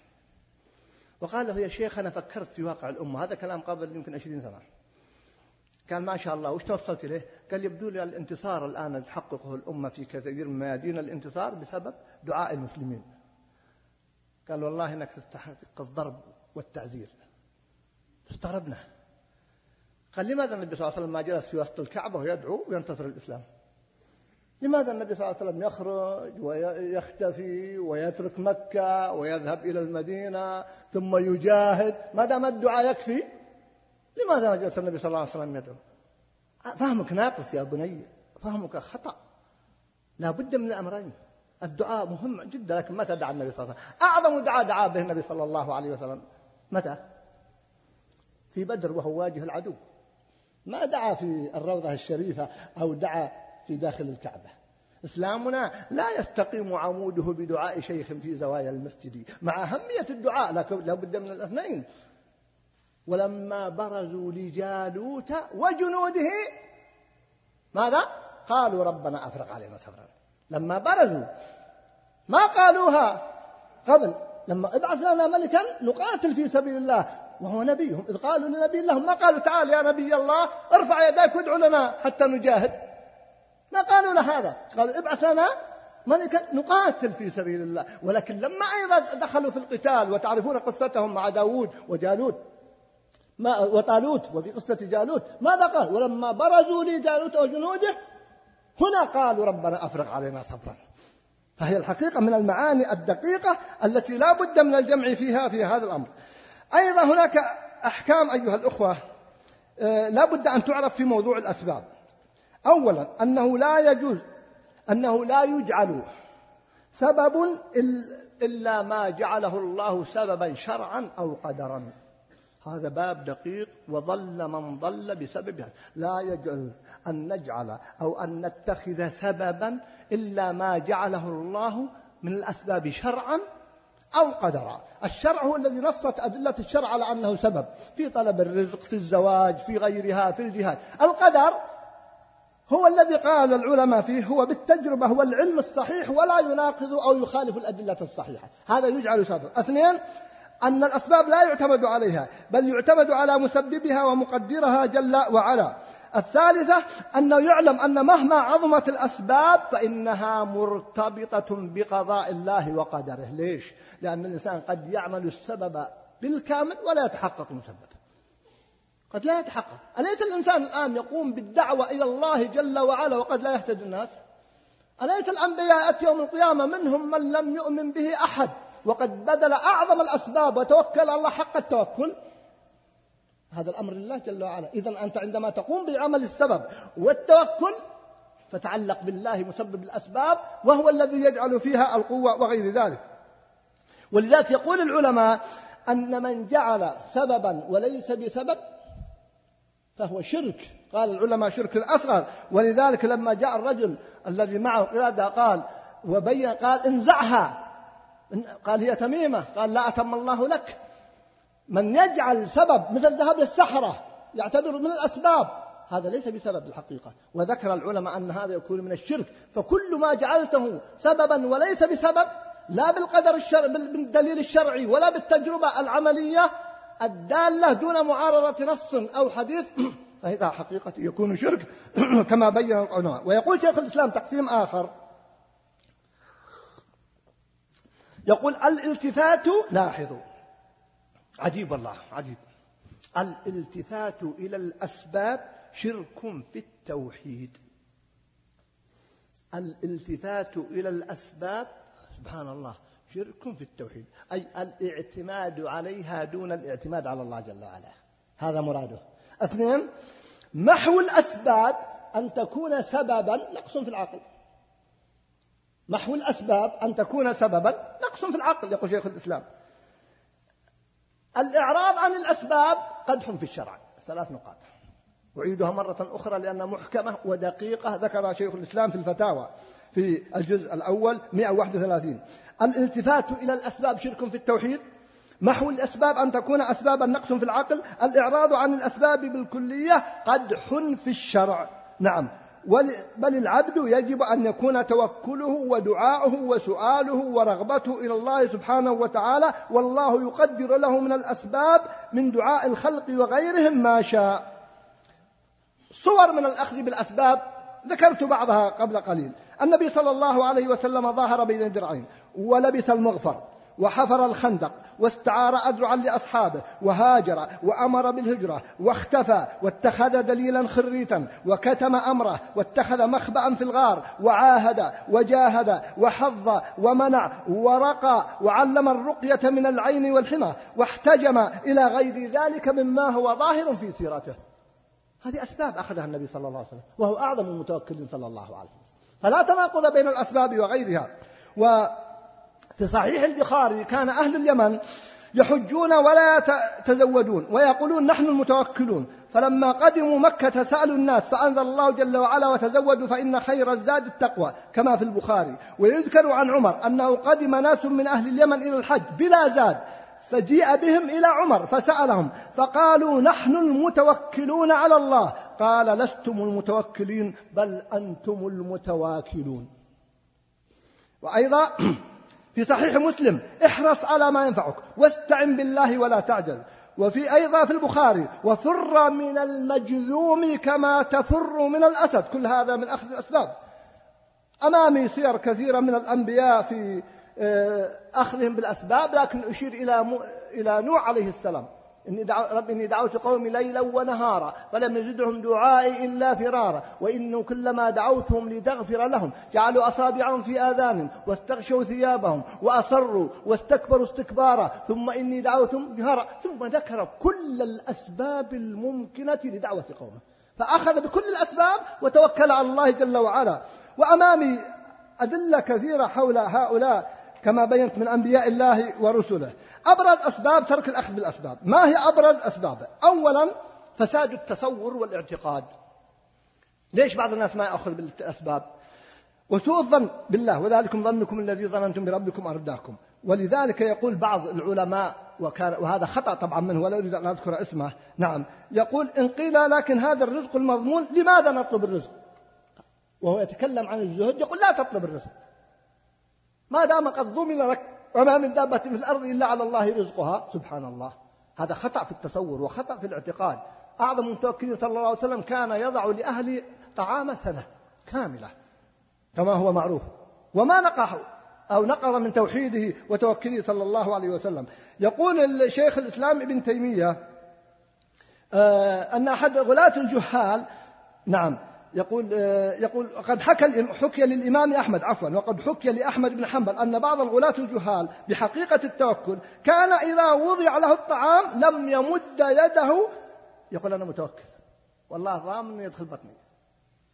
وقال له يا شيخ أنا فكرت في واقع الأمة هذا كلام قبل يمكن عشرين سنة. قال ما شاء الله وش توصلت إليه؟ قال يبدو لي الانتصار الآن تحققه الأمة في كثير من ميادين الانتصار بسبب دعاء المسلمين. قال والله إنك تستحق الضرب والتعزير. فاستغربنا قال لماذا النبي صلى الله عليه وسلم ما جلس في وسط الكعبة ويدعو وينتصر الإسلام؟ لماذا النبي صلى الله عليه وسلم يخرج ويختفي ويترك مكة ويذهب إلى المدينة ثم يجاهد؟ ما دام الدعاء يكفي لماذا جلس النبي صلى الله عليه وسلم يدعو؟ فهمك ناقص يا بني فهمك خطأ. لا بد من الأمرين. الدعاء مهم جدا لكن متى دعا النبي صلى الله عليه وسلم؟ أعظم دعاء دعا به النبي صلى الله عليه وسلم. متى؟ في بدر وهو واجه العدو. ما دعا في الروضة الشريفة أو دعا في داخل الكعبة. إسلامنا لا يستقيم عموده بدعاء شيخ في زوايا المسجد مع أهمية الدعاء لا بد من الاثنين. ولما برزوا لجالوت وجنوده ماذا؟ قالوا ربنا أفرغ علينا صبرا. لما برزوا ما قالوها؟ قبل لما ابعث لنا ملكا نقاتل في سبيل الله. وهو نبيهم. إذ قالوا لنبي لهم ما قالوا؟ تعال يا نبي الله ارفع يديك وادعو لنا حتى نجاهد. ما قالوا له هذا؟ قالوا ابعث لنا ملكا نقاتل في سبيل الله. ولكن لما أيضا دخلوا في القتال وتعرفون قصتهم مع داود وجالوت ما وطالوت وفي قصة جالوت. ماذا قال؟ ولما برزوا لجالوت وجنوده هنا قالوا ربنا أفرغ علينا صبرا. فهي الحقيقة من المعاني الدقيقة التي لا بد من الجمع فيها في هذا الأمر. أيضا هناك أحكام أيها الأخوة آه، لا بد أن تعرف في موضوع الأسباب. أولا أنه لا يجوز أنه لا يجعل سبب إلا ما جعله الله سببا شرعا أو قدرا. هذا باب دقيق وضل من ضل بسببها لا يجوز أن نجعل أو أن نتخذ سببا إلا ما جعله الله من الأسباب شرعا أو قدرا. الشرع هو الذي نصت أدلة الشرع على أنه سبب. في طلب الرزق في الزواج في غيرها في الجهاد. القدر هو الذي قال العلماء فيه هو بالتجربة هو العلم الصحيح ولا يناقض أو يخالف الأدلة الصحيحة. هذا يجعل سبب. اثنين أن الأسباب لا يعتمد عليها بل يعتمد على مسببها ومقدرها جل وعلا. الثالثة أنه يعلم أن مهما عظمت الأسباب فإنها مرتبطة بقضاء الله وقدره. ليش؟ لأن الإنسان قد يعمل السبب بالكامل ولا يتحقق المسبب قد لا يتحقق. أليس الإنسان الآن يقوم بالدعوة إلى الله جل وعلا وقد لا يهتدي الناس؟ أليس الأنبياء يوم القيامة منهم من لم يؤمن به أحد؟ وقد بذل أعظم الأسباب وتوكل على الله حق التوكل. هذا الأمر لله جل وعلا. إذا أنت عندما تقوم بعمل السبب والتوكل فتعلق بالله مسبب الأسباب وهو الذي يجعل فيها القوة وغير ذلك. ولذلك يقول العلماء أن من جعل سببا وليس بسبب فهو شرك. قال العلماء شرك أصغر. ولذلك لما جاء الرجل الذي معه قال وبين قال انزعها. قال هي تميمة. قال لا أتم الله لك. من يجعل سبب مثل الذهاب للسحرة يعتبر من الأسباب. هذا ليس بسبب الحقيقة. وذكر العلماء أن هذا يكون من الشرك. فكل ما جعلته سببا وليس بسبب لا بالقدر الشرع بالدليل الشرعي ولا بالتجربة العملية الدالة دون معارضة نص أو حديث. <clears throat> فإذا حقيقة يكون شرك <clears throat> كما بين العلماء. ويقول شيخ الإسلام تقسيم آخر. يقول الالتفات لاحظوا. عجيب الله عجيب. الالتفات إلى الأسباب شرك في التوحيد. الالتفات إلى الأسباب سبحان الله شرك في التوحيد. أي الاعتماد عليها دون الاعتماد على الله جل وعلا. هذا مراده. اثنين محو الأسباب أن تكون سببا نقص في العقل. محو الأسباب أن تكون سببا؟ نقص في العقل يقول شيخ الإسلام. الإعراض عن الأسباب قدح في الشرع. ثلاث نقاط. أعيدها مرة أخرى لأنها محكمة ودقيقة ذكرها شيخ الإسلام في الفتاوى في الجزء الأول 131 الالتفات إلى الأسباب شرك في التوحيد. محو الأسباب أن تكون أسبابا؟ نقص في العقل. الإعراض عن الأسباب بالكلية قدح في الشرع. نعم. بل العبد يجب أن يكون توكله ودعاؤه وسؤاله ورغبته إلى الله سبحانه وتعالى والله يقدر له من الأسباب من دعاء الخلق وغيرهم ما شاء. صور من الأخذ بالأسباب ذكرت بعضها قبل قليل. النبي صلى الله عليه وسلم ظاهر بين درعين ولبث المغفر. وحفر الخندق واستعار أذرعا لأصحابه وهاجر وأمر بالهجرة واختفى واتخذ دليلا خريتا وكتم أمره واتخذ مخبأ في الغار وعاهد وجاهد وحظ ومنع ورقى وعلم الرقية من العين والحمى واحتجم إلى غير ذلك مما هو ظاهر في سيرته. هذه أسباب أخذها النبي صلى الله عليه وسلم وهو أعظم المتوكلين صلى الله عليه وسلم. فلا تناقض بين الأسباب وغيرها. و في صحيح البخاري كان أهل اليمن يحجون ولا يتزودون ويقولون نحن المتوكلون. فلما قدموا مكة سألوا الناس فأنزل الله جل وعلا وتزودوا فإن خير الزاد التقوى كما في البخاري. ويذكر عن عمر أنه قدم ناس من أهل اليمن إلى الحج بلا زاد فجيء بهم إلى عمر فسألهم فقالوا نحن المتوكلون على الله. قال لستم المتوكلين بل أنتم المتواكلون. وأيضا <clears throat> في صحيح مسلم احرص على ما ينفعك واستعن بالله ولا تعجز وفي أيضا في البخاري وفر من المجذوم كما تفر من الأسد. كل هذا من أخذ الأسباب. أمامي سير كثيرة من الأنبياء في آه، أخذهم بالأسباب لكن أشير إلى إلى نوح عليه السلام. إني دعو رب إني دعوت قومي ليلا ونهارا فلم يزدهم دعائي إلا فرارا وإنه كلما دعوتهم لتغفر لهم جعلوا أصابعهم في آذانهم واستغشوا ثيابهم وأصروا واستكبروا استكبارا ثم إني دعوتهم جهارا ثم ذكر كل الأسباب الممكنة لدعوة قومه. فأخذ بكل الأسباب وتوكل على الله جل وعلا. وأمامي أدلة كثيرة حول هؤلاء كما بينت من أنبياء الله ورسله. أبرز أسباب ترك الأخذ بالأسباب. ما هي أبرز أسبابه أولا فساد التصور والاعتقاد. ليش بعض الناس ما يأخذ بالأسباب؟ وسوء الظن بالله. وذلكم ظنكم الذي ظننتم بربكم أرداكم. ولذلك يقول بعض العلماء وكان وهذا خطأ طبعا منه ولا أريد أن أذكر اسمه. نعم. يقول إن قيل لكن هذا الرزق المضمون لماذا نطلب الرزق؟ وهو يتكلم عن الزهد يقول لا تطلب الرزق. ما دام قد ضمن لك وما من دابة في الأرض إلا على الله رزقها سبحان الله هذا خطأ في التصور وخطأ في الاعتقاد. أعظم المتوكلين صلى الله عليه وسلم كان يضع لأهل طعام سنة كاملة كما هو معروف. وما نقح أو نقر من توحيده وتوكله صلى الله عليه وسلم. يقول الشيخ الإسلام ابن تيمية آه، أن أحد غلاة الجهال نعم يقول آه، يقول قد حكى حكي للإمام أحمد عفوا وقد حكي لأحمد بن حنبل أن بعض الغلاة الجهال بحقيقة التوكل كان إذا وضع له الطعام لم يمد يده. يقول أنا متوكل. والله ضامن يدخل بطني.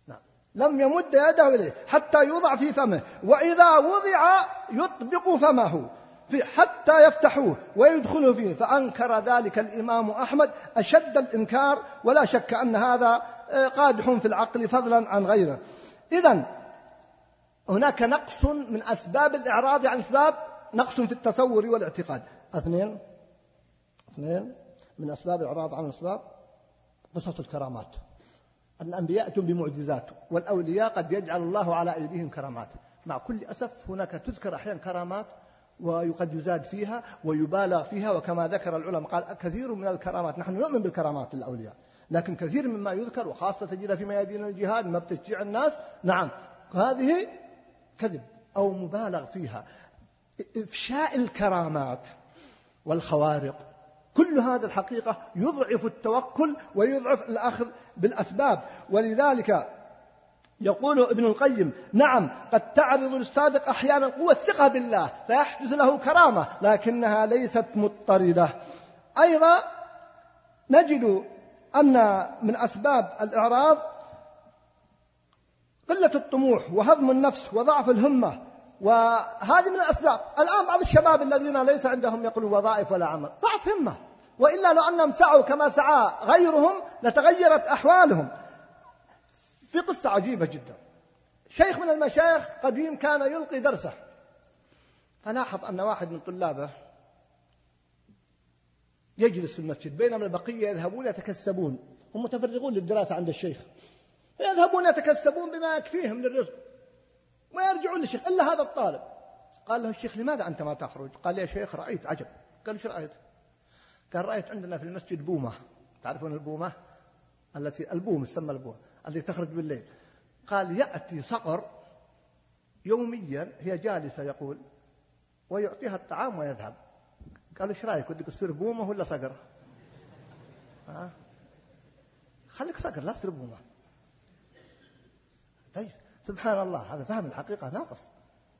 نعم. لم يمد يده إليه حتى يوضع في فمه وإذا وضع يطبق فمه في حتى يفتحوه ويدخلوا فيه. فأنكر ذلك الإمام أحمد أشد الإنكار ولا شك أن هذا قادح في العقل فضلا عن غيره. إذا هناك نقص من أسباب الإعراض عن أسباب نقص في التصور والاعتقاد. اثنين اثنين من أسباب الإعراض عن الأسباب قصص الكرامات. الأنبياء يأتون بمعجزات والأولياء قد يجعل الله على أيديهم كرامات. مع كل أسف هناك تذكر أحيانا كرامات وقد يزاد فيها ويبالغ فيها وكما ذكر العلماء قال كثير من الكرامات. نحن نؤمن بالكرامات للأولياء لكن كثير مما يذكر وخاصة تجد في ميادين الجهاد ما بتشجيع الناس. نعم هذه كذب أو مبالغ فيها. إفشاء الكرامات والخوارق كل هذا الحقيقة يضعف التوكل ويضعف الأخذ بالأسباب. ولذلك يقول ابن القيم نعم قد تعرض للصادق أحيانا قوة الثقة بالله فيحدث له كرامة لكنها ليست مضطردة. أيضا نجد أن من أسباب الإعراض قلة الطموح وهضم النفس وضعف الهمة وهذه من الأسباب. الآن بعض الشباب الذين ليس عندهم يقولوا وظائف ولا عمل. ضعف همة. وإلا لو أنهم سعوا كما سعى غيرهم لتغيرت أحوالهم. في قصة عجيبة جدا. شيخ من المشايخ قديم كان يلقي درسه. فلاحظ أن واحد من طلابه يجلس في المسجد بينما البقية يذهبون يتكسبون هم متفرغون للدراسة عند الشيخ. يذهبون يتكسبون بما يكفيهم للرزق ما يرجعون للشيخ إلا هذا الطالب. قال له الشيخ لماذا أنت ما تخرج؟ قال يا شيخ رأيت عجب. قال إيش رأيت؟ قال رأيت عندنا في المسجد بومة. تعرفون البومة؟ التي البوم تسمى البومة التي تخرج بالليل. قال يأتي صقر يوميا هي جالسة يقول ويعطيها الطعام ويذهب. قال إيش رأيك ودك تصير بومة ولا صقر؟ ها؟ خليك صقر لا تصير بومة. طيب سبحان الله هذا فهم الحقيقة ناقص.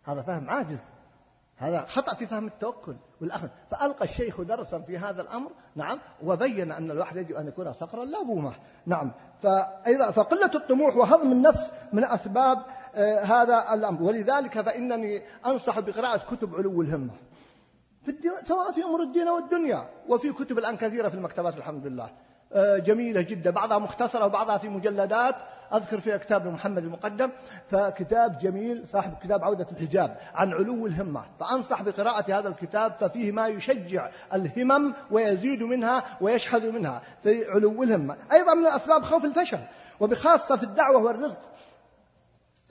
هذا فهم عاجز. هذا خطأ في فهم التوكل والأخذ. فألقى الشيخ درسا في هذا الأمر نعم وبين أن الواحد يجب أن يكون صقرا لا بومة. نعم. فأيضا فقلة الطموح وهضم النفس من أسباب آه هذا الأمر. ولذلك فإنني أنصح بقراءة كتب علو الهمة. في سواء في أمور الدين والدنيا وفي كتب الآن كثيرة في المكتبات الحمد لله آه، جميلة جدا. بعضها مختصرة وبعضها في مجلدات. أذكر فيها كتاب محمد المقدم. فكتاب جميل صاحب كتاب عودة الحجاب عن علو الهمة. فأنصح بقراءة هذا الكتاب ففيه ما يشجع الهمم ويزيد منها ويشحذ منها في علو الهمة. أيضا من الأسباب خوف الفشل وبخاصة في الدعوة والرزق.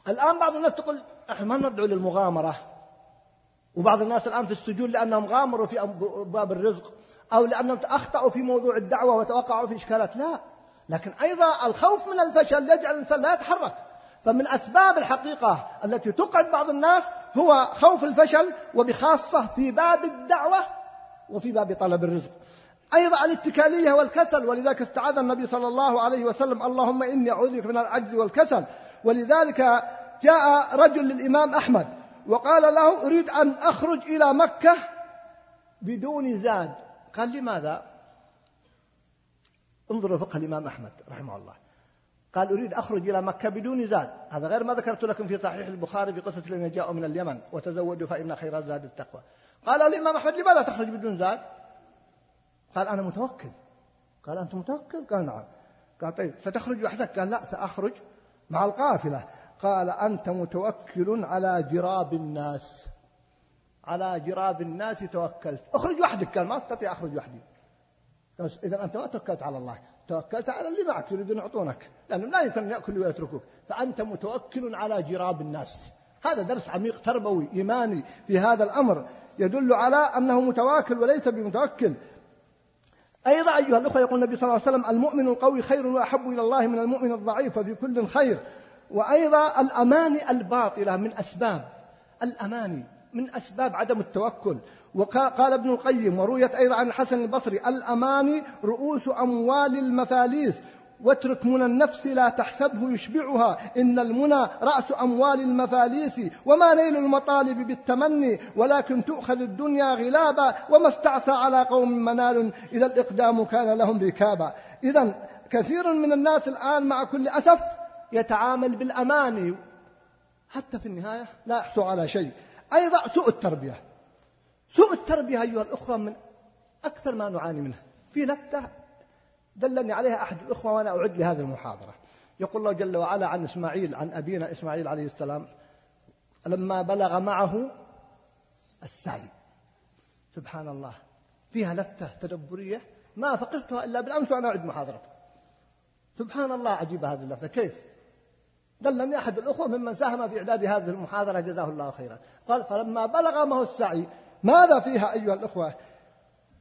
الآن بعض الناس تقول إحنا ما ندعو للمغامرة. وبعض الناس الآن في السجون لأنهم غامروا في أبواب الرزق أو لأنهم أخطأوا في موضوع الدعوة وتوقعوا في إشكالات. لا. لكن أيضا الخوف من الفشل يجعل الإنسان لا يتحرك. فمن أسباب الحقيقة التي تقعد بعض الناس هو خوف الفشل وبخاصة في باب الدعوة وفي باب طلب الرزق. أيضا الاتكالية والكسل. ولذلك استعاذ النبي صلى الله عليه وسلم اللهم إني أعوذ بك من العجز والكسل. ولذلك جاء رجل للإمام أحمد وقال له أريد أن أخرج إلى مكة بدون زاد. قال لماذا؟ انظروا فقه الإمام أحمد رحمه الله. قال أريد أخرج إلى مكة بدون زاد. هذا غير ما ذكرت لكم في صحيح البخاري في قصة الذين جاءوا من اليمن وتزودوا فإن خير الزاد التقوى. قال الإمام أحمد لماذا تخرج بدون زاد؟ قال أنا متوكل. قال أنت متوكل؟ قال نعم. قال طيب ستخرج وحدك؟ قال لا سأخرج مع القافلة. قال أنت متوكل على جراب الناس. على جراب الناس توكلت. أخرج وحدك. قال ما أستطيع أخرج وحدي. إذا أنت ما توكلت على الله. توكلت على اللي معك يريدون يعطونك. لانهم لا يمكن أن ياكلوا ويتركوك فأنت متوكل على جراب الناس. هذا درس عميق تربوي إيماني في هذا الأمر. يدل على أنه متواكل وليس بمتوكل. أيضا أيها الأخوة يقول النبي صلى الله عليه وسلم المؤمن القوي خير وأحب إلى الله من المؤمن الضعيف وفي كل خير. وأيضا الأماني الباطلة من أسباب الأماني من أسباب عدم التوكل. وقال ابن القيم ورويت أيضا عن الحسن البصري الأماني رؤوس أموال المفاليس واترك منى النفس لا تحسبه يشبعها إن المنى رأس أموال المفاليس وما نيل المطالب بالتمني ولكن تؤخذ الدنيا غلابا وما استعصى على قوم منال إذا الإقدام كان لهم ركابا. إذا كثير من الناس الآن مع كل أسف يتعامل بالأماني. حتى في النهاية لا يحصل على شيء. أيضا سوء التربية. سوء التربية أيها الأخوة من أكثر ما نعاني منه في لفتة دلني عليها أحد الأخوة وأنا أعد لهذه المحاضرة. يقول الله جل وعلا عن إسماعيل عن أبينا إسماعيل عليه السلام لما بلغ معه السعي. سبحان الله. فيها لفتة تدبرية ما فقدتها إلا بالأمس وأنا أعد محاضرتك سبحان الله عجيبة هذه اللفتة كيف؟ دلني أحد الأخوة ممن ساهم في إعداد هذه المحاضرة. جزاه الله خيرا. قال فلما بلغ معه السعي ماذا فيها أيها الأخوة؟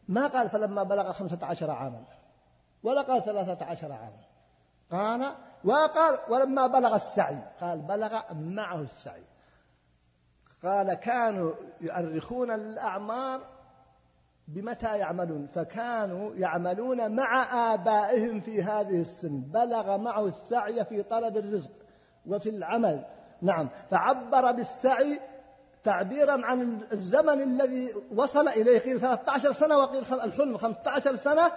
ما قال فلما بلغ خمسة عشر عاما. ولا قال ثلاثة عشر عاما. قال وقال ولما بلغ السعي قال بلغ معه السعي. قال كانوا يؤرخون الأعمار بمتى يعملون؟ فكانوا يعملون مع آبائهم في هذه السن. بلغ معه السعي في طلب الرزق. وفي العمل. نعم. فعبر بالسعي تعبيرا عن الزمن الذي وصل إليه. قيل 13 سنة وقيل الحلم 15 سنة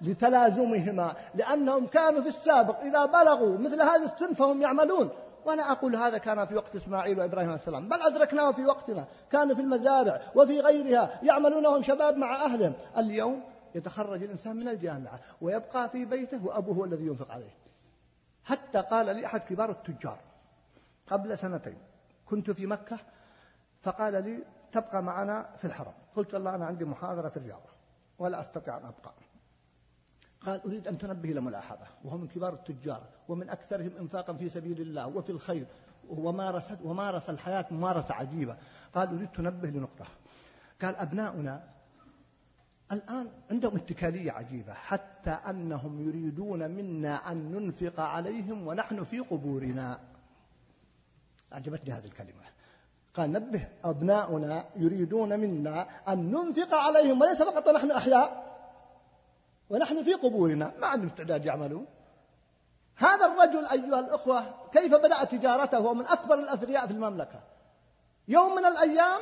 لتلازمهما. لأنهم كانوا في السابق. إذا بلغوا مثل هذه السن فهم يعملون. ولا أقول هذا كان في وقت إسماعيل وإبراهيم عليه السلام. بل أدركناه في وقتنا. كانوا في المزارع وفي غيرها يعملون وهم شباب مع أهلهم. اليوم يتخرج الإنسان من الجامعة ويبقى في بيته وأبوه هو الذي ينفق عليه. حتى قال لي أحد كبار التجار قبل سنتين. كنت في مكة فقال لي تبقى معنا في الحرم. قلت الله أنا عندي محاضرة في الرياض ولا أستطيع أن أبقى. قال أريد أن تنبه إلى ملاحظة وهو من كبار التجار ومن أكثرهم إنفاقا في سبيل الله وفي الخير. ومارس ومارس الحياة ممارسة عجيبة. قال أريد تنبه لنقطة. قال أبناؤنا الآن عندهم اتكالية عجيبة. حتى أنهم يريدون منا أن ننفق عليهم ونحن في قبورنا. أعجبتني هذه الكلمة. قال نبه أبناؤنا يريدون منا أن ننفق عليهم وليس فقط ونحن أحياء ونحن في قبورنا. ما عندهم استعداد يعملوا هذا الرجل أيها الأخوة كيف بدأ تجارته؟ هو من أكبر الأثرياء في المملكة. يوم من الأيام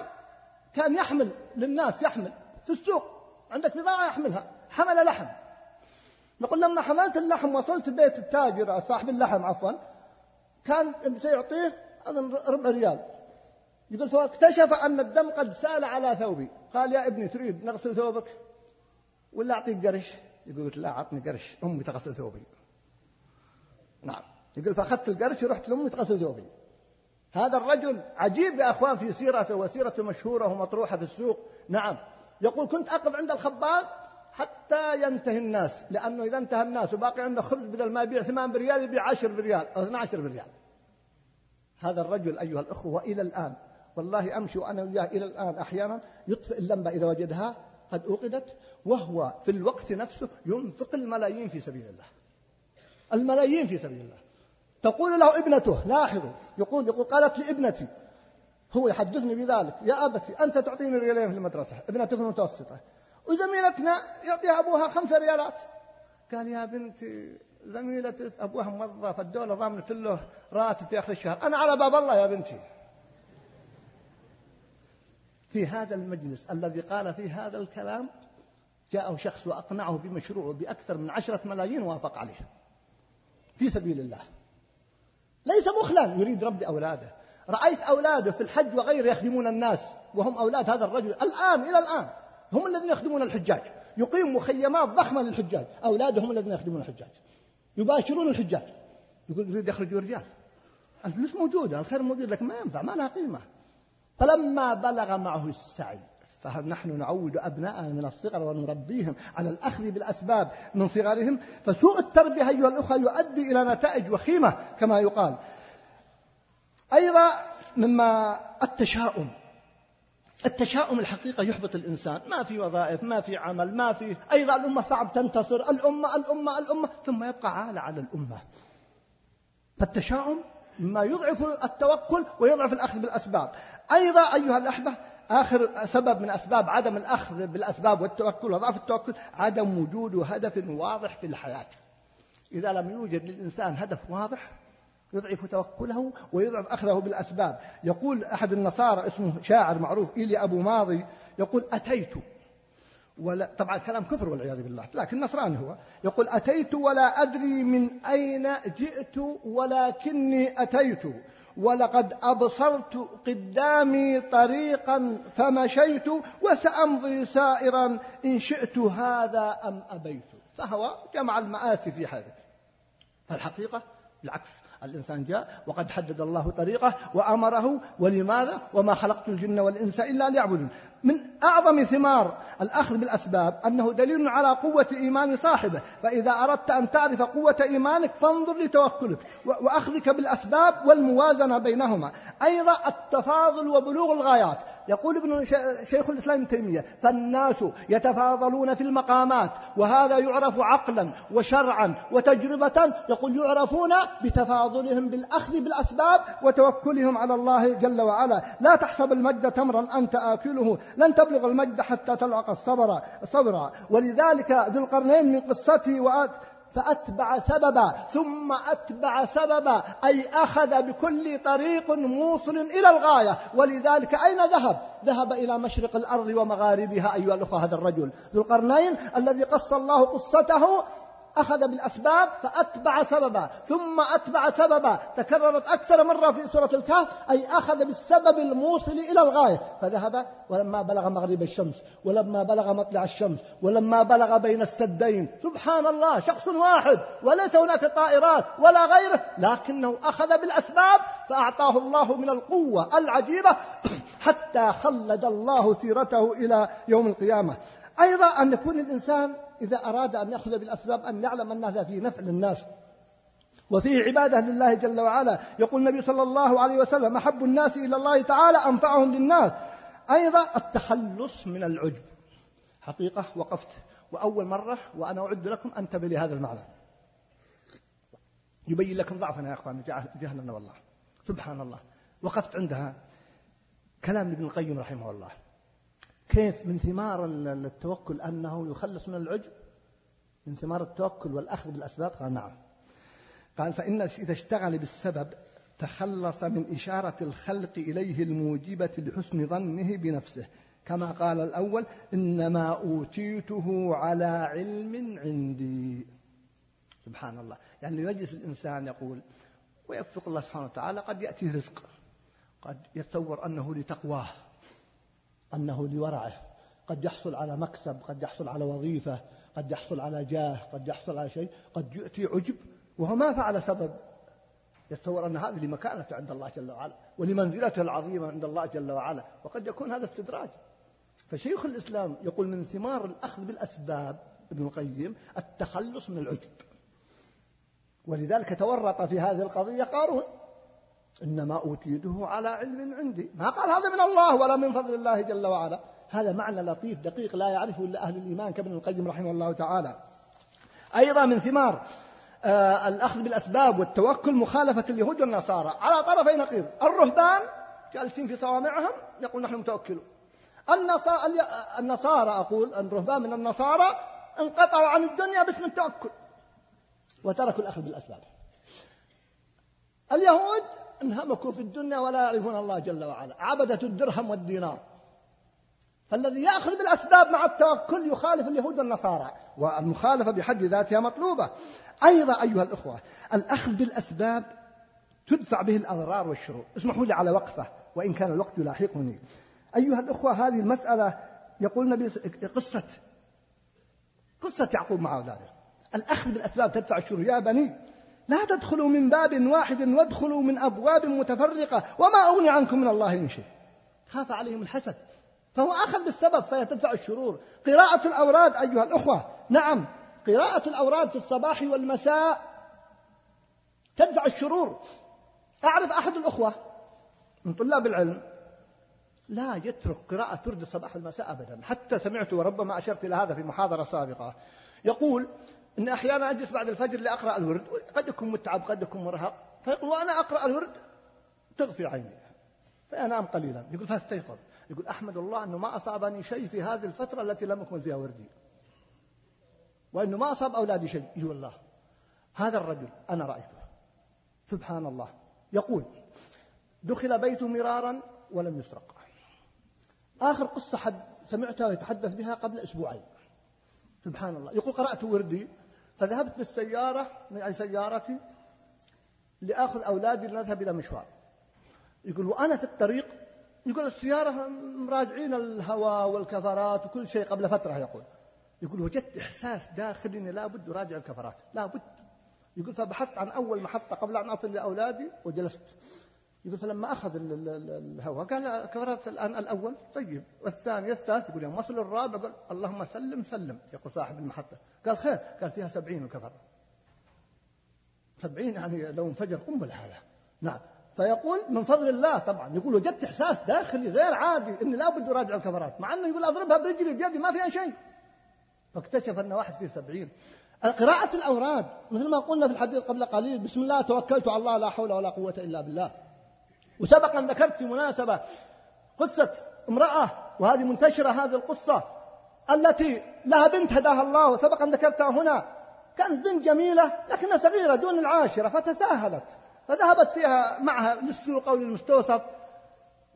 كان يحمل للناس يحمل في السوق. عندك بضاعة يحملها. حمل لحم. نقول لما حملت اللحم وصلت بيت التاجر صاحب اللحم عفوا كان سيعطيه أظن ربع ريال. يقول فاكتشف أن الدم قد سال على ثوبي. قال يا ابني تريد نغسل ثوبك؟ ولا أعطيك قرش. يقول لا أعطني قرش. أمي تغسل ثوبي. نعم. يقول فأخذت القرش ورحت لأمي تغسل ثوبي. هذا الرجل عجيب يا أخوان في سيرته وسيرته مشهورة ومطروحة في السوق. نعم. يقول كنت أقف عند الخباز حتى ينتهي الناس لأنه إذا انتهى الناس وباقي عنده خبز بدل ما يبيع ثمان بريال يبيع عشر بريال أو 12 بريال. هذا الرجل أيها الأخوة وإلى الآن والله أمشي وأنا وياه إلى الآن أحيانا يطفئ اللمبة إذا وجدها قد أوقدت وهو في الوقت نفسه ينفق الملايين في سبيل الله. الملايين في سبيل الله. تقول له ابنته لاحظوا يقول يقول قالت لي ابنتي هو يحدثني بذلك. يا أبتي أنت تعطيني ريالين في المدرسة. ابنتي في المتوسطة وزميلتنا يعطيها أبوها خمسة ريالات. قال يا بنتي زميلة أبوها موظف الدولة ضامنة له راتب في آخر الشهر. أنا على باب الله يا بنتي. في هذا المجلس الذي قال فيه هذا الكلام جاءه شخص وأقنعه بمشروعه بأكثر من عشرة ملايين وافق عليه. في سبيل الله. ليس بخلا يريد ربي أولاده. رأيت أولاده في الحج وغيره يخدمون الناس وهم أولاد هذا الرجل. الآن إلى الآن هم الذين يخدمون الحجاج. يقيم مخيمات ضخمة للحجاج. أولاده هم الذين يخدمون الحجاج. يباشرون الحجاج. يقول يريد يخرجوا رجال الفلوس موجودة الخير موجود لكن ما ينفع ما لها قيمة. فلما بلغ معه السعي فنحن نعود أبناءنا من الصغر ونربيهم على الأخذ بالأسباب من صغرهم؟ فسوء التربية أيها الأخوة يؤدي إلى نتائج وخيمة كما يقال. أيضا مما التشاؤم. التشاؤم الحقيقة يحبط الإنسان. ما في وظائف ما في عمل ما في أيضا الأمة صعب تنتصر. الأمة الأمة الأمة. ثم يبقى عالة على الأمة. فالتشاؤم مما يضعف التوكل ويضعف الأخذ بالأسباب. أيضا أيها الأحبة آخر سبب من أسباب عدم الأخذ بالأسباب والتوكل وضعف التوكل عدم وجود هدف واضح في الحياة. إذا لم يوجد للإنسان هدف واضح يضعف توكله ويضعف أخذه بالأسباب. يقول أحد النصارى اسمه شاعر معروف إيلي أبو ماضي يقول أتيت ولا طبعا كلام كفر والعياذ بالله لكن نصراني هو. يقول أتيت ولا أدري من أين جئت ولكني أتيت ولقد أبصرت قدامي طريقا فمشيت وسأمضي سائرا إن شئت هذا أم أبيت. فهو جمع المآسي في هذا فالحقيقة بالعكس الإنسان جاء وقد حدد الله طريقه وأمره ولماذا وما خلقت الجن والإنس إلا ليعبدون. من أعظم ثمار الأخذ بالأسباب أنه دليل على قوة إيمان صاحبه. فإذا أردت أن تعرف قوة إيمانك فانظر لتوكلك وأخذك بالأسباب والموازنة بينهما. أيضا التفاضل وبلوغ الغايات. يقول ابن شيخ الإسلام ابن تيمية فالناس يتفاضلون في المقامات وهذا يعرف عقلا وشرعا وتجربة يقول يعرفون بتفاضلهم بالأخذ بالأسباب وتوكلهم على الله جل وعلا. لا تحسب المجد تمرا أنت آكله لن تبلغ المجد حتى تلعق الصبر صبرا ولذلك ذو القرنين من قصته وآت فأتبع سببا ثم أتبع سببا أي أخذ بكل طريق موصل إلى الغاية. ولذلك أين ذهب؟ ذهب إلى مشرق الأرض ومغاربها أيها الأخوة هذا الرجل. ذو القرنين الذي قص الله قصته أخذ بالأسباب فأتبع سببا ثم أتبع سببا. تكررت أكثر مرة في سورة الكهف أي أخذ بالسبب الموصل إلى الغاية. فذهب ولما بلغ مغرب الشمس ولما بلغ مطلع الشمس ولما بلغ بين السدين. سبحان الله شخص واحد وليس هناك طائرات ولا غيره. لكنه أخذ بالأسباب فأعطاه الله من القوة العجيبة <clears throat> حتى خلد الله سيرته إلى يوم القيامة. أيضا أن يكون الإنسان إذا أراد أن يأخذ بالأسباب أن يعلم أن هذا فيه نفع للناس. وفيه عبادة لله جل وعلا. يقول النبي صلى الله عليه وسلم أحب الناس إلى الله تعالى أنفعهم للناس. أيضا التخلص من العجب. حقيقة وقفت. وأول مرة وأنا أعد لكم أنتبه لهذا المعنى. يبين لكم ضعفنا يا أخوان جهلنا والله. سبحان الله. وقفت عندها. كلام ابن القيم رحمه الله. كيف من ثمار التوكل أنه يخلص من العجب؟ من ثمار التوكل والأخذ بالأسباب؟ قال نعم. قال فإن إذا اشتغل بالسبب تخلص من إشارة الخلق إليه الموجبة لحسن ظنه بنفسه. كما قال الأول إنما أوتيته على علم عندي. سبحان الله. يعني يجلس الإنسان يقول ويوفق الله سبحانه وتعالى قد يأتيه رزق قد يتصور أنه لتقواه. أنه لورعه. قد يحصل على مكسب قد يحصل على وظيفة قد يحصل على جاه قد يحصل على شيء قد يؤتي عجب وهو ما فعل سبب. يتصور أن هذه لمكانته عند الله جل وعلا ولمنزلته العظيمة عند الله جل وعلا وقد يكون هذا استدراج. فشيخ الإسلام يقول من ثمار الأخذ بالأسباب ابن القيم التخلص من العجب. ولذلك تورط في هذه القضية قارون. إنما أوتيته على علم عندي. ما قال هذا من الله ولا من فضل الله جل وعلا. هذا معنى لطيف دقيق لا يعرفه إلا أهل الإيمان كابن القيم رحمه الله تعالى. أيضا من ثمار آه الأخذ بالأسباب والتوكل مخالفة اليهود والنصارى. على طرفي نقيض. الرهبان جالسين في صوامعهم يقول نحن متوكلون. النصارى أقول الرهبان من النصارى انقطعوا عن الدنيا باسم التوكل وتركوا الأخذ بالأسباب. اليهود أنهمكوا في الدنيا ولا يعرفون الله جل وعلا. عبدة الدرهم والدينار. فالذي يأخذ بالأسباب مع التوكل يخالف اليهود والنصارى. والمخالفة بحد ذاتها مطلوبة. أيضا أيها الأخوة الأخذ بالأسباب تدفع به الأضرار والشرور. اسمحوا لي على وقفة وإن كان الوقت يلاحقني. أيها الأخوة هذه المسألة يقول النبي قصة قصة يعقوب مع أولاده. الأخذ بالأسباب تدفع الشرور. يا بني لا تدخلوا من باب واحد وادخلوا من أبواب متفرقة وما أغني عنكم من الله من شيء. خاف عليهم الحسد. فهو أخذ بالسبب فيتدفع الشرور. قراءة الأوراد أيها الأخوة. نعم قراءة الأوراد في الصباح والمساء تدفع الشرور. أعرف أحد الأخوة من طلاب العلم لا يترك قراءة ورد الصباح والمساء أبدا. حتى سمعت وربما أشرت إلى هذا في محاضرة سابقة. يقول إن أحيانا أجلس بعد الفجر لأقرأ الورد قد يكون متعب قد يكون مرهق فيقول وأنا أقرأ الورد تغفي عيني فأنام قليلا. يقول فاستيقظ. يقول أحمد الله أنه ما أصابني شيء في هذه الفترة التي لم يكن فيها وردي. وأنه ما أصاب أولادي شيء. اي والله هذا الرجل أنا رأيته. سبحان الله. يقول دخل بيته مرارا ولم يسرق. آخر قصة حد سمعتها يتحدث بها قبل أسبوعين. سبحان الله. يقول قرأت وردي فذهبت بالسيارة من أي سيارتي لآخذ أولادي لنذهب إلى مشوار. يقول وأنا في الطريق يقول السيارة مراجعين الهواء والكفرات وكل شيء قبل فترة يقول. يقول وجدت إحساس داخلي أني لابد أراجع الكفرات. لابد يقول فبحثت عن أول محطة قبل أن أصل لأولادي وجلست. يقول فلما أخذ الهواء قال كفرات الآن الأول. طيب والثاني الثالث يقول يوم وصل الرابع قال اللهم سلم سلم يقول صاحب المحطة. قال خير قال فيها سبعين الكفر سبعين يعني لو انفجر قنبلة هذا نعم. فيقول من فضل الله طبعا يقول وجدت إحساس داخلي غير عادي إني لابد أراجع الكفرات مع أنه يقول أضربها برجلي بيدي ما فيها شيء. فاكتشف أن واحد فيه سبعين. قراءة الأوراد مثل ما قلنا في الحديث قبل قليل بسم الله توكلت على الله لا حول ولا قوة إلا بالله. وسبق أن ذكرت في مناسبة قصة امرأة وهذه منتشرة هذه القصة التي لها بنت هداها الله وسبق أن ذكرتها هنا. كانت بنت جميلة لكنها صغيرة دون العاشرة فتساهلت فذهبت فيها معها للسوق أو للمستوصف.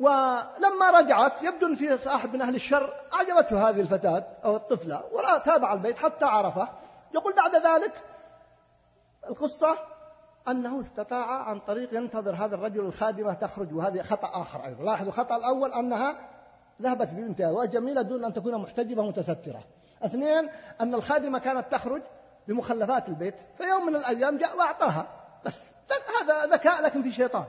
ولما رجعت يبدو أن في صاحب من أهل الشر أعجبته هذه الفتاة أو الطفلة وتابع البيت حتى عرفه. يقول بعد ذلك القصة أنه استطاع عن طريق ينتظر هذا الرجل الخادمة تخرج وهذا خطأ آخر أيضا. لاحظوا الخطأ الأول أنها ذهبت ببنتها وجميلة دون أن تكون محتجبة متسترة اثنين أن الخادمة كانت تخرج بمخلفات البيت في يوم من الأيام جاء وأعطاها. بس هذا ذكاء لكن في شيطان.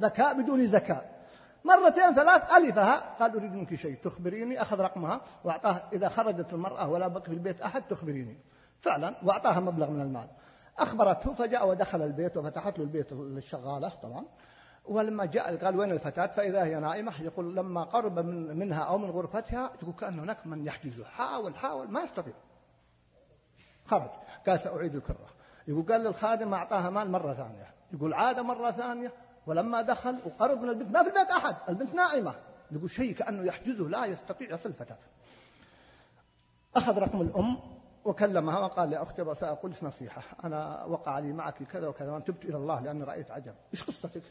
ذكاء بدون ذكاء. مرتين ثلاث ألفها. قال أريد منك شيء تخبريني أخذ رقمها وأعطاه إذا خرجت المرأة ولا بقي في البيت أحد تخبريني. فعلا وأعطاها مبلغ من المال. أخبرته فجاء ودخل البيت وفتحت له البيت للشغالة طبعا. ولما جاء قال وين الفتاة؟ فإذا هي نائمة يقول لما قرب من منها أو من غرفتها. تقول كأن هناك من يحجزه حاول حاول ما يستطيع. خرج. قال سأعيد الكرة. يقول قال للخادم أعطاها مال مرة ثانية. يقول عاد مرة ثانية. ولما دخل وقرب من البنت ما في البيت أحد البنت نائمة. يقول شيء كأنه يحجزه لا يستطيع يصل الفتاة. أخذ رقم الأم. وكلمها وقال يا أختي سأقول نصيحة. أنا وقع لي معك كذا وكذا وأنا تبت إلى الله لأني رأيت عجب. إيش قصتك؟